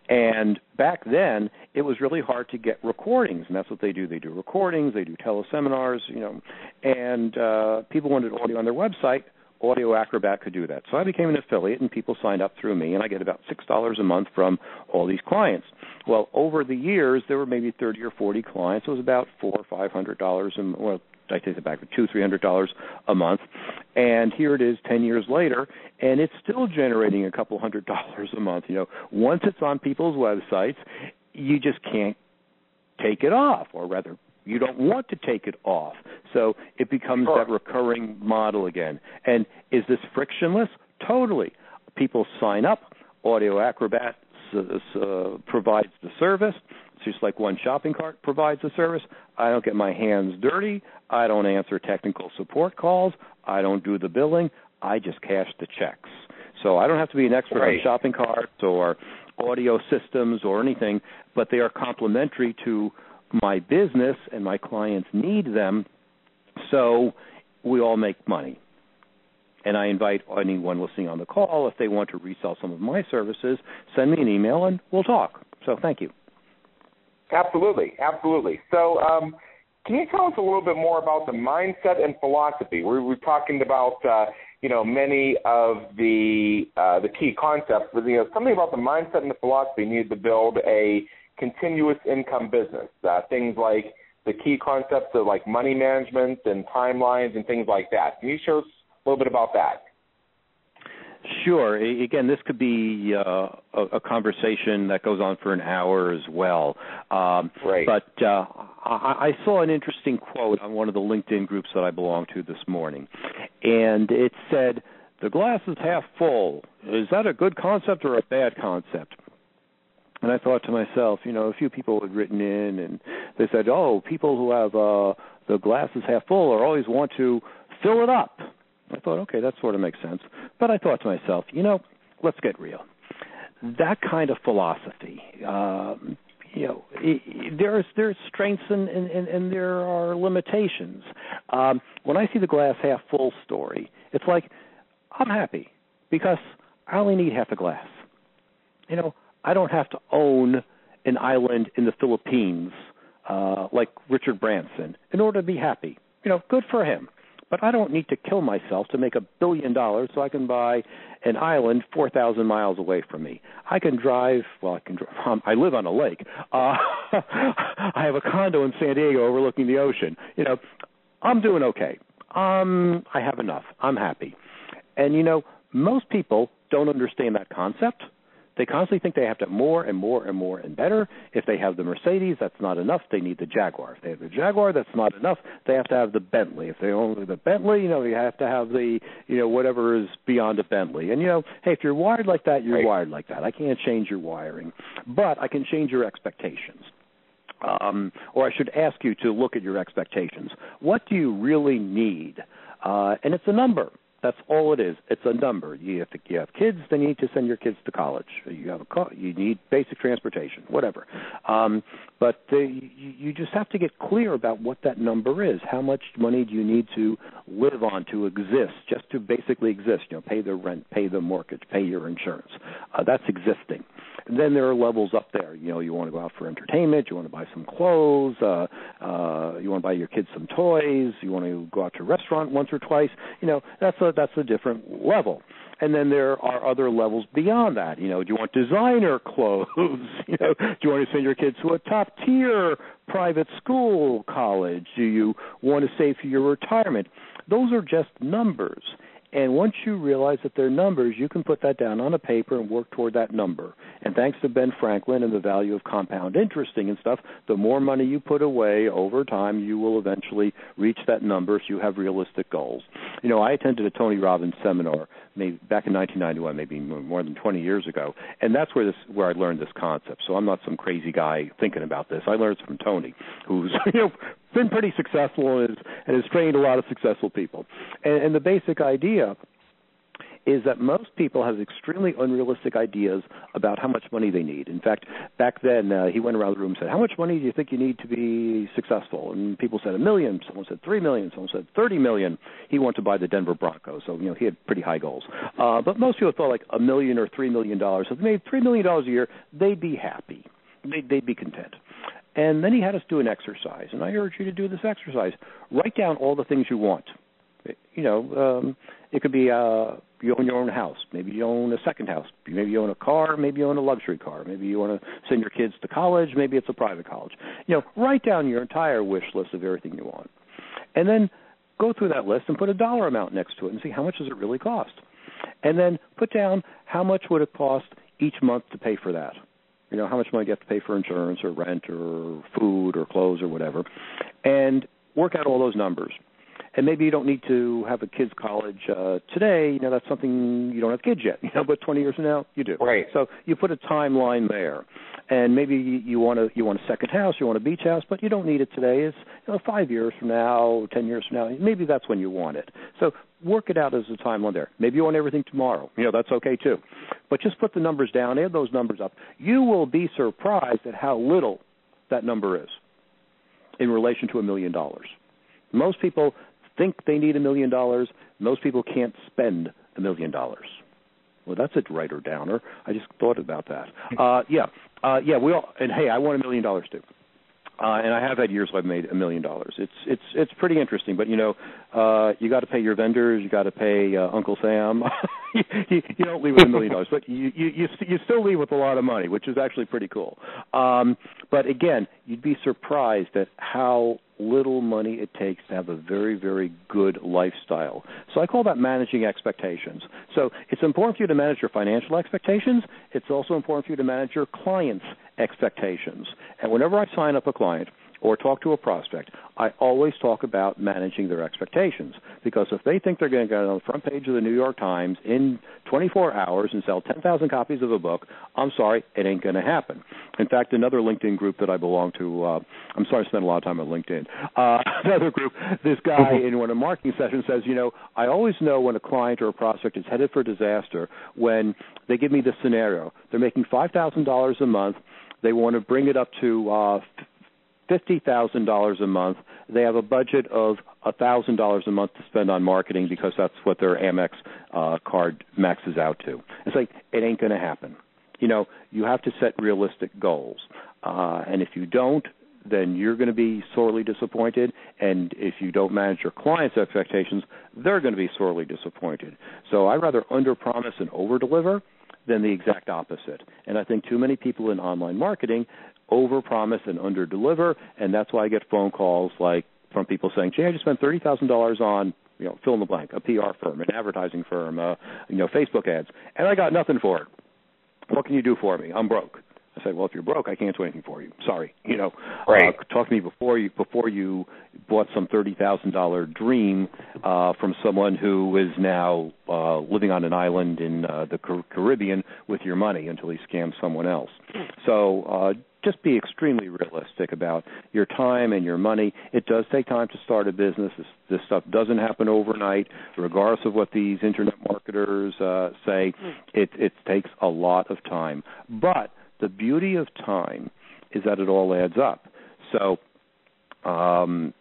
And back then, it was really hard to get recordings, and that's what they do. They do recordings, they do teleseminars, you know, and uh, people wanted audio on their website Audio Acrobat could do that. So I became an affiliate, and people signed up through me, and I get about six dollars a month from all these clients. Well, over the years, there were maybe thirty or forty clients. It was about four or five hundred dollars, and well, I take it back, two, three hundred dollars a month. And here it is, ten years later, and it's still generating a couple hundred (laughs) dollars a month. You know, once it's on people's websites, you just can't take it off, or rather, you don't want to take it off. So it becomes sure. that recurring model again. And is this frictionless? Totally. People sign up. Audio Acrobat uh, provides the service. It's just like one shopping cart provides the service. I don't get my hands dirty. I don't answer technical support calls. I don't do the billing. I just cash the checks. So I don't have to be an expert right. on shopping carts or audio systems or anything, but they are complementary to my business and my clients need them, so we all make money. And I invite anyone listening on the call, if they want to resell some of my services, send me an email and we'll talk. So thank you. Absolutely, absolutely. So, um, can you tell us a little bit more about the mindset and philosophy? We're, we're talking about, uh, you know, many of the uh, the key concepts, but you know, something about the mindset and the philosophy needed to build a continuous income business. Uh, things like the key concepts of like money management and timelines and things like that. Can you share us a little bit about that? Sure. Again, this could be uh, a, a, conversation that goes on for an hour as well. Um, right. But uh, I, I, saw an interesting quote on one of the LinkedIn groups that I belong to this morning, and it said, "The glass is half full. Is that a good concept or a bad concept?" And I thought to myself, you know, a few people had written in and they said, "Oh, people who have uh the glass is half full or always want to fill it up." I thought, okay, that sort of makes sense. But I thought to myself, you know, let's get real. That kind of philosophy, um, you know, there's there's strengths and, and, and there are limitations. Um, when I see the glass half full story, it's like I'm happy because I only need half a glass. You know, I don't have to own an island in the Philippines uh, like Richard Branson in order to be happy. You know, good for him. But I don't need to kill myself to make a billion dollars so I can buy an island 4,000 miles away from me. I can drive, well, I can drive, um, (laughs) I live on a lake. Uh, (laughs) I have a condo in San Diego overlooking the ocean. You know, I'm doing okay. Um, I have enough. I'm happy. And, you know, most people don't understand that concept They constantly think they have to have more and more and more and better. If they have the Mercedes, that's not enough. They need the Jaguar. If they have the Jaguar, that's not enough. They have to have the Bentley. If they own the Bentley, you know, you have to have the, you know, whatever is beyond a Bentley. And you know, hey, if you're wired like that, you're right. wired like that. I can't change your wiring, but I can change your expectations. Um, or I should ask you to look at your expectations. What do you really need? Uh, and it's a number. That's all it is. It's a number. You have, to, you have kids, then you need to send your kids to college. You have a car, you need basic transportation, whatever. Um, but uh, you, you just have to get clear about what that number is. How much money do you need to live on to exist, just to basically exist? You know, pay the rent, pay the mortgage, pay your insurance. Uh, that's existing. And then there are levels up there. You know, you want to go out for entertainment, you want to buy some clothes, uh, uh, you want to buy your kids some toys, you want to go out to a restaurant once or twice. You know, that's a that's a different level. And then there are other levels beyond that. You know, do you want designer (laughs) clothes? you know, do you want to send your kids to a top tier private school, college? Do you want to save for your retirement? Those are just numbers. And once you realize that they're numbers, you can put that down on a paper and work toward that number. And thanks to Ben Franklin and the value of compound interesting and stuff, the more money you put away over time, you will eventually reach that number if you have realistic goals. You know, I attended a Tony Robbins seminar maybe back in 1991, maybe more than 20 years ago, and that's where this where I learned this concept. So I'm not some crazy guy thinking about this. I learned it from Tony, who's (laughs) you know been pretty successful and has, and has trained a lot of successful people. And, and the basic idea is that most people have extremely unrealistic ideas about how much money they need. In fact, back then uh, he went around the room and said, "How much money do you think you need to be successful?" And people said a million. Someone said three million. Someone said thirty million. He wanted to buy the Denver Broncos, so you know he had pretty high goals. Uh, but most people thought like a million or three million dollars. So if they made three million dollars a year, they'd be happy. They'd, they'd be content. And then he had us do an exercise, and I urge you to do this exercise. Write down all the things you want. You know, um, it could be uh, you own your own house. Maybe you own a second house. Maybe you own a car. Maybe you own a luxury car. Maybe you want to send your kids to college. Maybe it's a private college. You know, write down your entire wish list of everything you want, and then go through that list and put a dollar amount next to it and see how much does it really cost, and then put down how much would it cost each month to pay for that. You know, how much money do you have to pay for insurance or rent or food or clothes or whatever, and work out all those numbers and maybe you don't need to have a kids college uh today. You know that's something you don't have kids yet. (laughs) You know but 20 years from now you do. Right. So you put a timeline there. And maybe you want to you want a second house you want a beach house but you don't need it today. It's you know 5 years from now 10 years from now. Maybe that's when you want it. So work it out as a timeline there. Maybe you want everything tomorrow. You know that's okay too. But just put the numbers down add those numbers up. You will be surprised at how little that number is in relation to a million dollars most people think they need a million dollars. Most people can't spend a million dollars. Well, that's a writer downer. I just thought about that. (laughs) Uh, yeah, uh, yeah. We all and hey, I want a million dollars too. Uh, and I have had years where I've made a million dollars. It's it's it's pretty interesting, but you know, uh, you got to pay your vendors, you got to pay uh, Uncle Sam. (laughs) you, you don't leave with a million dollars, but you you you, you still leave with a lot of money, which is actually pretty cool. Um, but again, you'd be surprised at how little money it takes to have a very, very good lifestyle. So I call that managing expectations. So it's important for you to manage your financial expectations. It's also important for you to manage your clients' expectations. And whenever I sign up a client, or talk to a prospect, I always talk about managing their expectations. Because if they think they're going to get on the front page of the New York Times in 24 hours and sell 10,000 copies of a book, I'm sorry, it ain't going to happen. In fact, another LinkedIn group that I belong to, uh, I'm sorry I spent a lot of time on LinkedIn. Uh, (laughs) another group, this guy in one of the marketing sessions says, you know, I always know when a client or a prospect is headed for disaster when they give me this scenario. They're making $5,000 a month. They want to bring it up to uh, $50,000 a month. They have a budget of $1,000 a month to spend on marketing because that's what their Amex uh, card maxes out to. It's like, it ain't going to happen. You know, you have to set realistic goals. Uh, and if you don't, then you're going to be sorely disappointed. And if you don't manage your clients' expectations, they're going to be sorely disappointed. So I'd rather underpromise and overdeliver than the exact opposite. And I think too many people in online marketing overpromise and underdeliver, and that's why I get phone calls like from people saying, "Jay, I just spent thirty thousand dollars on." You know, fill in the blank, a PR firm, an advertising firm, uh, you know, Facebook ads, and I got nothing for it. what can you do for me? I'm broke. I said, well, if you're broke, I can't do anything for you. Sorry, you know. Right. Uh, talk to me before you before you bought some thirty thousand dollar dream uh, from someone who is now uh, living on an island in uh, the Car- Caribbean with your money until he scams someone else. So uh, just be extremely realistic about your time and your money. It does take time to start a business. This, this stuff doesn't happen overnight, regardless of what these internet marketers uh, say. It, it takes a lot of time, but the beauty of time is that it all adds up. So um,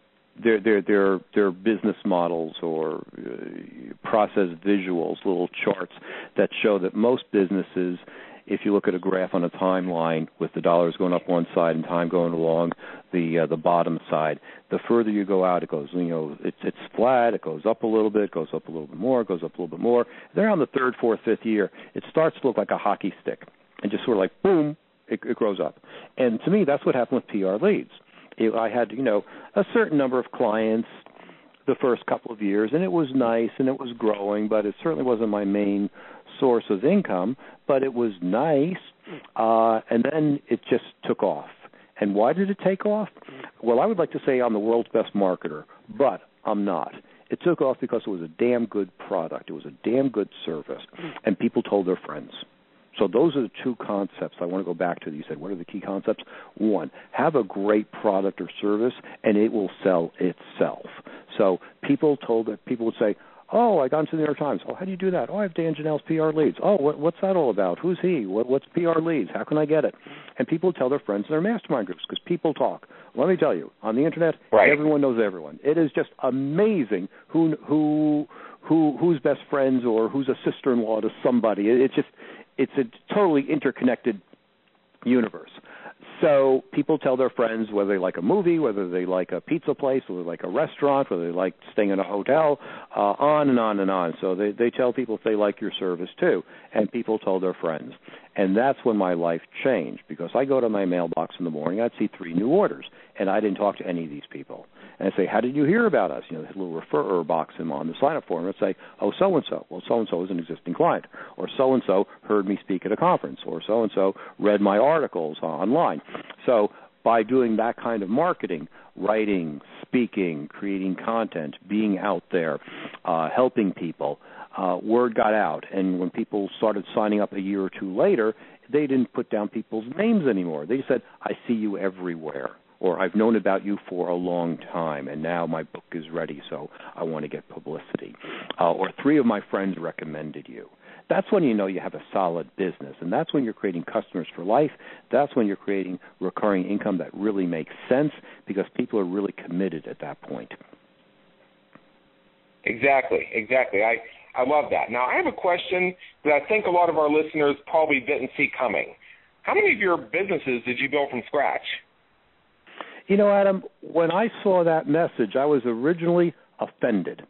they're, they're, they're, they're business models or uh, process visuals, little charts that show that most businesses, if you look at a graph on a timeline with the dollars going up one side and time going along the uh, the bottom side, the further you go out, it goes. You know, it's it's flat. It goes up a little bit, goes up a little bit more, goes up a little bit more. Then on the third, fourth, fifth year, it starts to look like a hockey stick and just sort of like boom, it, it grows up. And to me, that's what happened with PR leads. It, I had you know a certain number of clients the first couple of years, and it was nice and it was growing, but it certainly wasn't my main source of income. But it was nice, uh, and then it just took off. And why did it take off? Well, I would like to say I'm the world's best marketer, but I'm not. It took off because it was a damn good product. It was a damn good service, and people told their friends. So those are the two concepts I want to go back to. You said, what are the key concepts? One, have a great product or service, and it will sell itself. So people told that people would say, Oh, I got into the New York Times. Oh, how do you do that? Oh, I have Dan Janal's PR leads. Oh, what, what's that all about? Who's he? What, what's PR leads? How can I get it? And people tell their friends in their mastermind groups because people talk. Let me tell you, on the internet, right. everyone knows everyone. It is just amazing who who who who's best friends or who's a sister-in-law to somebody. It, it's just it's a totally interconnected universe. So people tell their friends whether they like a movie, whether they like a pizza place, whether they like a restaurant, whether they like staying in a hotel, uh, on and on and on. So they they tell people if they like your service too, and people told their friends. And that's when my life changed because I go to my mailbox in the morning, I'd see three new orders, and I didn't talk to any of these people. And I say, "How did you hear about us?" You know, a little referrer box in on the sign up form. I'd say, "Oh, so and so." Well, so and so is an existing client, or so and so heard me speak at a conference, or so and so read my articles online. So by doing that kind of marketing, writing, speaking, creating content, being out there, uh, helping people, uh, word got out. And when people started signing up a year or two later, they didn't put down people's names anymore. They said, I see you everywhere. Or I've known about you for a long time, and now my book is ready, so I want to get publicity. Uh, or three of my friends recommended you that's when you know you have a solid business. And that's when you're creating customers for life. That's when you're creating recurring income that really makes sense because people are really committed at that point. Exactly, exactly. I, I love that. Now, I have a question that I think a lot of our listeners probably didn't see coming. How many of your businesses did you build from scratch? You know, Adam, when I saw that message, I was originally offended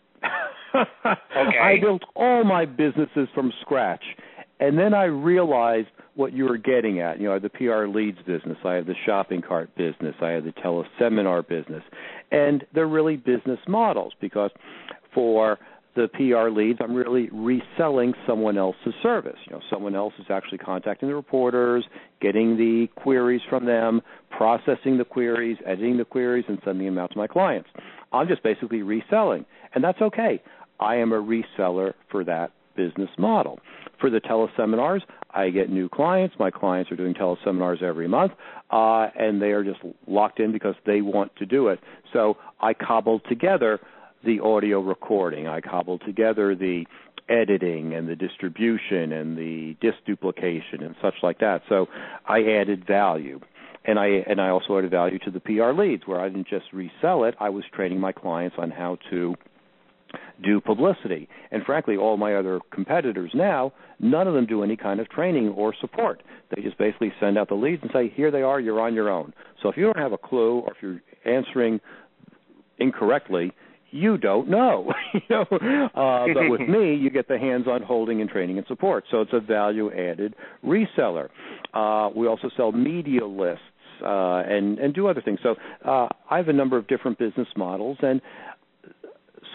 okay. I built all my businesses from scratch. And then I realized what you were getting at. You know, I have the PR leads business, I have the shopping cart business, I have the teleseminar business. And they're really business models because for the PR leads, I'm really reselling someone else's service. You know, someone else is actually contacting the reporters, getting the queries from them, processing the queries, editing the queries, and sending them out to my clients. I'm just basically reselling, and that's okay. I am a reseller for that business model. For the teleseminars, I get new clients. My clients are doing teleseminars every month, uh, and they are just locked in because they want to do it. So I cobbled together the audio recording. I cobbled together the editing and the distribution and the disk duplication and such like that. So I added value. And I and I also added value to the PR leads where I didn't just resell it, I was training my clients on how to do publicity. And frankly, all my other competitors now, none of them do any kind of training or support. They just basically send out the leads and say, here they are, you're on your own. So if you don't have a clue or if you're answering incorrectly, you don't know. (laughs) you know, uh, but with (laughs) me, you get the hands-on holding and training and support. So it's a value-added reseller. Uh, we also sell media lists uh, and and do other things. So uh, I have a number of different business models, and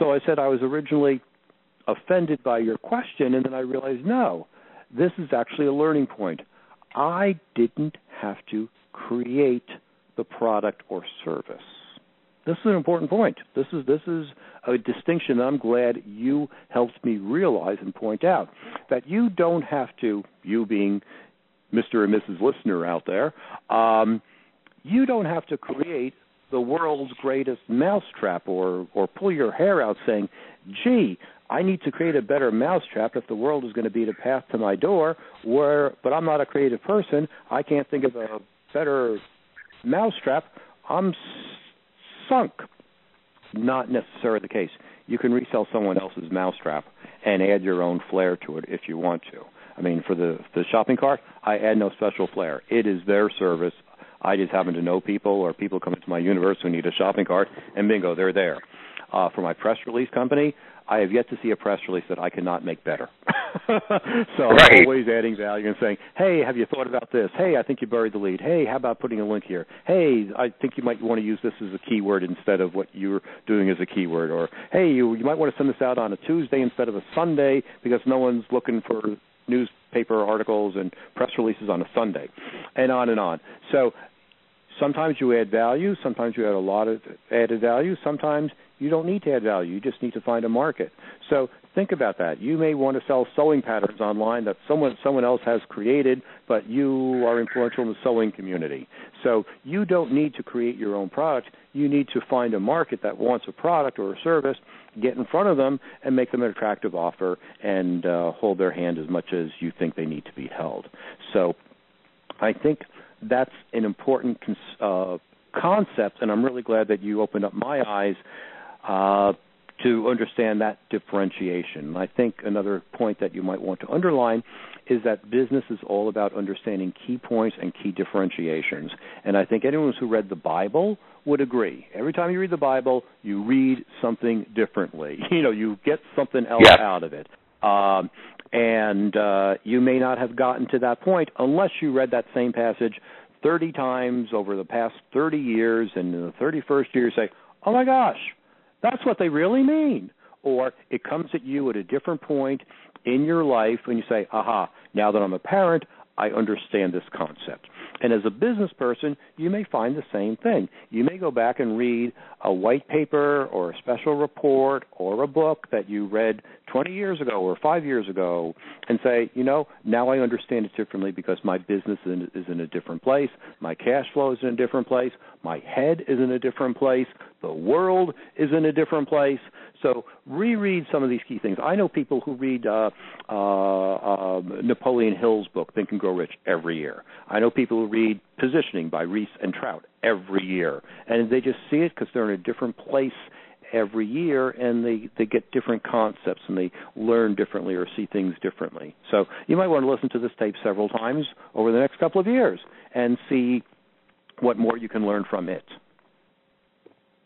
so I said I was originally offended by your question, and then I realized no, this is actually a learning point. I didn't have to create the product or service. This is an important point. This is this is a distinction I'm glad you helped me realize and point out that you don't have to, you being Mr. and Mrs. Listener out there, um, you don't have to create the world's greatest mousetrap or or pull your hair out saying, "Gee, I need to create a better mousetrap if the world is going to be the path to my door." Where, but I'm not a creative person. I can't think of a better mousetrap. I'm sunk. Not necessarily the case. You can resell someone else's mousetrap and add your own flair to it if you want to. I mean, for the the shopping cart, I add no special flair. It is their service. I just happen to know people or people come into my universe who need a shopping cart, and bingo, they're there. Uh, for my press release company, I have yet to see a press release that I cannot make better. (laughs) so right. I'm always adding value and saying, "Hey, have you thought about this? Hey, I think you buried the lead. Hey, how about putting a link here? Hey, I think you might want to use this as a keyword instead of what you're doing as a keyword. Or hey, you you might want to send this out on a Tuesday instead of a Sunday because no one's looking for newspaper articles and press releases on a Sunday, and on and on. So sometimes you add value, sometimes you add a lot of added value, sometimes you don't need to add value. You just need to find a market. So think about that. You may want to sell sewing patterns online that someone someone else has created, but you are influential in the sewing community. So you don't need to create your own product. You need to find a market that wants a product or a service, get in front of them, and make them an attractive offer, and uh, hold their hand as much as you think they need to be held. So I think that's an important uh, concept, and I'm really glad that you opened up my eyes uh, to understand that differentiation. I think another point that you might want to underline is that business is all about understanding key points and key differentiations. And I think anyone who read the Bible would agree. Every time you read the Bible, you read something differently. (laughs) You know, you get something else yeah. out of it. Um, and uh, you may not have gotten to that point unless you read that same passage 30 times over the past 30 years, and in the 31st year, say, oh my gosh, that's what they really mean. Or it comes at you at a different point in your life and you say, aha, now that I'm a parent, I understand this concept. And as a business person, you may find the same thing. You may go back and read a white paper or a special report or a book that you read 20 years ago or 5 years ago and say, you know, now I understand it differently because my business is in a different place, my cash flow is in a different place, my head is in a different place, the world is in a different place. So reread some of these key things. I know people who read uh, uh, uh, Napoleon Hill's book, Think and Grow Rich, every year. I know people who read Positioning by Ries and Trout every year, and they just see it because they're in a different place every year and they they get different concepts and they learn differently or see things differently so you might want to listen to this tape several times over the next couple of years and see what more you can learn from it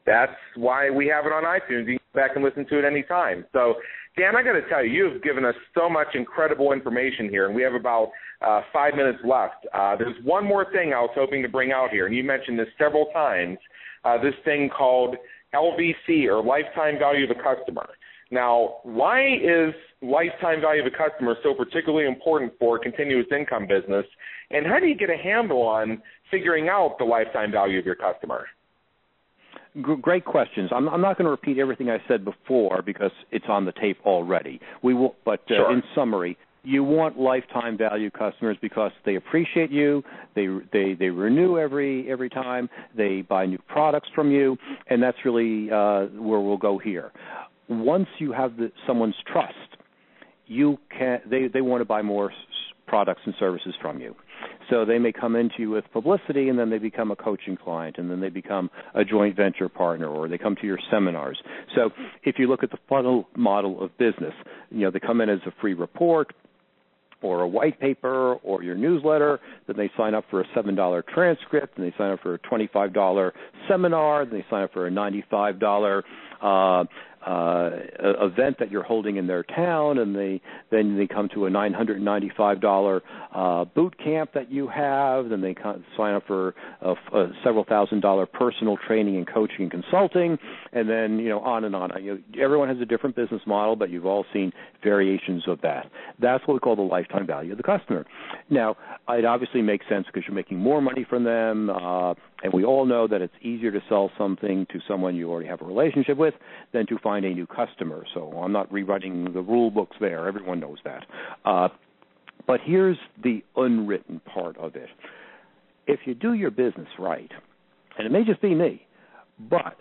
that's why we have it on iTunes. You can go back and listen to it anytime. So, Dan, I got to tell you, you've given us so much incredible information here, and we have about uh, five minutes left. Uh, there's one more thing I was hoping to bring out here, and you mentioned this several times. Uh, this thing called LVC or lifetime value of the customer. Now, why is lifetime value of the customer so particularly important for a continuous income business? And how do you get a handle on figuring out the lifetime value of your customer? Great questions. I'm, I'm not going to repeat everything I said before because it's on the tape already. We will, but uh, sure. in summary, you want lifetime value customers because they appreciate you, they they they renew every every time, they buy new products from you, and that's really uh, where we'll go here. Once you have the, someone's trust, you can they they want to buy more products and services from you. So they may come into you with publicity and then they become a coaching client and then they become a joint venture partner or they come to your seminars. So if you look at the funnel model of business, you know, they come in as a free report or a white paper or your newsletter, then they sign up for a $7 transcript, and they sign up for a $25 seminar, then they sign up for a $95 uh, uh, event that you're holding in their town, and they then they come to a nine hundred ninety five dollar uh, boot camp that you have. Then they sign up for a, a several thousand dollar personal training and coaching and consulting, and then you know on and on. You know, everyone has a different business model, but you've all seen variations of that. That's what we call the lifetime value of the customer. Now, it obviously makes sense because you're making more money from them. Uh, and we all know that it's easier to sell something to someone you already have a relationship with than to find a new customer. So I'm not rewriting the rule books there. Everyone knows that. Uh, but here's the unwritten part of it. If you do your business right, and it may just be me, but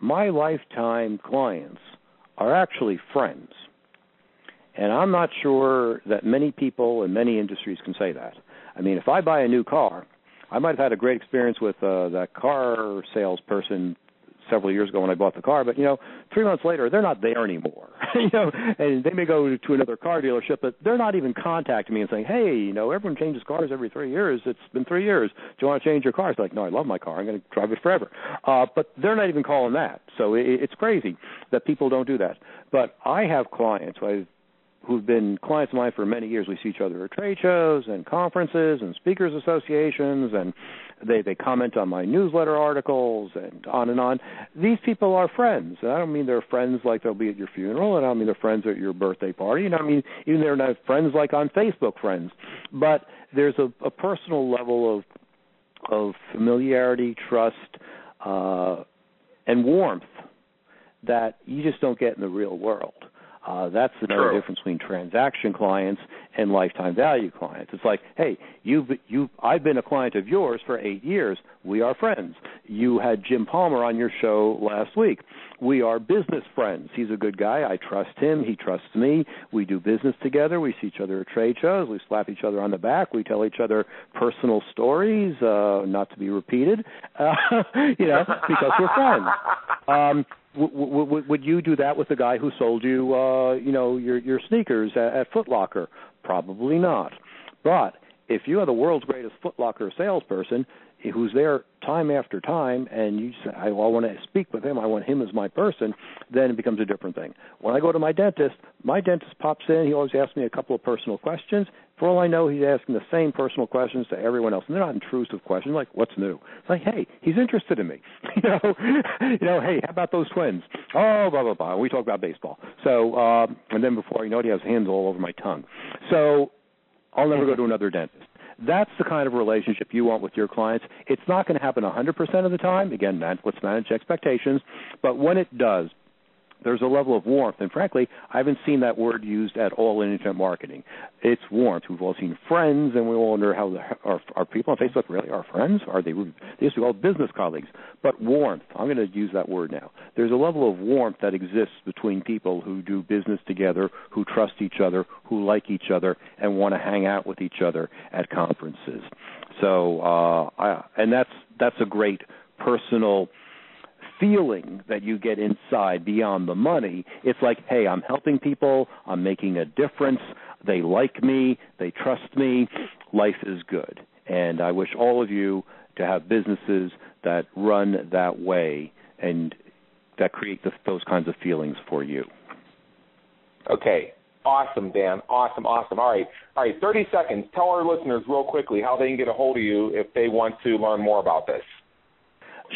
my lifetime clients are actually friends. And I'm not sure that many people in many industries can say that. I mean, if I buy a new car, I might have had a great experience with uh, that car salesperson several years ago when I bought the car, but you know, three months later they're not there anymore. (laughs) you know, and they may go to another car dealership, but they're not even contacting me and saying, "Hey, you know, everyone changes cars every three years. It's been three years. Do you want to change your car?" It's like, "No, I love my car. I'm going to drive it forever." Uh, but they're not even calling that. So it, it's crazy that people don't do that. But I have clients. I've who've been clients of mine for many years. We see each other at trade shows and conferences and speakers associations, and they they comment on my newsletter articles and on and on. These people are friends. And I don't mean they're friends like they'll be at your funeral, and I don't mean they're friends at your birthday party. And I mean even they're not friends like on Facebook friends. But there's a, a personal level of of familiarity, trust, uh, and warmth that you just don't get in the real world. Uh, that's another True. difference between transaction clients and lifetime value clients. It's like, hey, you've you I've been a client of yours for eight years. We are friends. You had Jim Palmer on your show last week. We are business friends. He's a good guy. I trust him. He trusts me. We do business together. We see each other at trade shows. We slap each other on the back. We tell each other personal stories, uh, not to be repeated, uh, (laughs) you know, because we're friends. Um, w- w- would you do that with the guy who sold you, uh, you know, your your sneakers at, at Foot Locker? Probably not. But if you are the world's greatest Foot Locker salesperson, who's there time after time, and you say, I, well, I want to speak with him, I want him as my person, then it becomes a different thing. When I go to my dentist, my dentist pops in, he always asks me a couple of personal questions. For all I know, he's asking the same personal questions to everyone else, and they're not intrusive questions like, "What's new?" It's like, "Hey, he's interested in me." (laughs) you know, (laughs) you know, hey, how about those twins? Oh, blah blah blah. We talk about baseball. So, um, and then before you know it, he has hands all over my tongue. So, I'll never go to another dentist. That's the kind of relationship you want with your clients. It's not going to happen 100% of the time. Again, man, let's manage expectations. But when it does, there's a level of warmth, and frankly, I haven't seen that word used at all in internet marketing. It's warmth. We've all seen friends, and we all wonder how the, are, are people on Facebook really our friends? Are they? They used to be all business colleagues, but warmth. I'm going to use that word now. There's a level of warmth that exists between people who do business together, who trust each other, who like each other, and want to hang out with each other at conferences. So, uh, I, and that's that's a great personal feeling that you get inside beyond the money. It's like, hey, I'm helping people, I'm making a difference, they like me, they trust me, life is good. And I wish all of you to have businesses that run that way and that create the, those kinds of feelings for you. Okay. Awesome, Dan. Awesome, awesome. All right. All right, 30 seconds. Tell our listeners real quickly how they can get a hold of you if they want to learn more about this.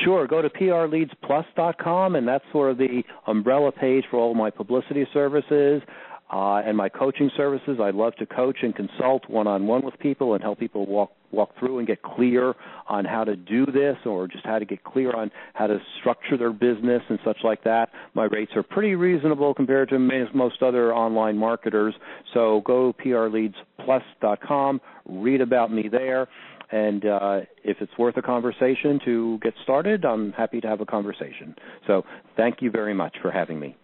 Sure. Go to prleadsplus.com, and that's sort of the umbrella page for all my publicity services uh, and my coaching services. I love to coach and consult one-on-one with people and help people walk walk through and get clear on how to do this, or just how to get clear on how to structure their business and such like that. My rates are pretty reasonable compared to most other online marketers. So go prleadsplus.com, read about me there. And uh, if it's worth a conversation to get started, I'm happy to have a conversation. So thank you very much for having me.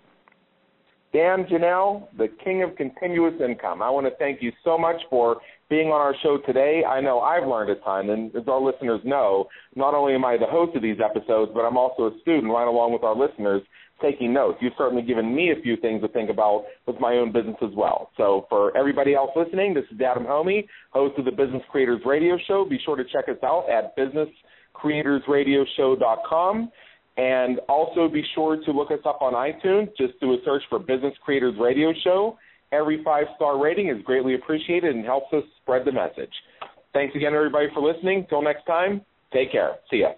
Dan Janal, the king of continuous income. I want to thank you so much for being on our show today. I know I've learned a ton, and as our listeners know, not only am I the host of these episodes, but I'm also a student right along with our listeners taking notes. You've certainly given me a few things to think about with my own business as well. So for everybody else listening, this is Adam Hommey, host of the Business Creators Radio Show. Be sure to check us out at businesscreatorsradioshow.com. And also be sure to look us up on iTunes. Just do a search for Business Creators Radio Show. Every five star rating is greatly appreciated and helps us spread the message. Thanks again, everybody, for listening. Till next time, take care. See ya.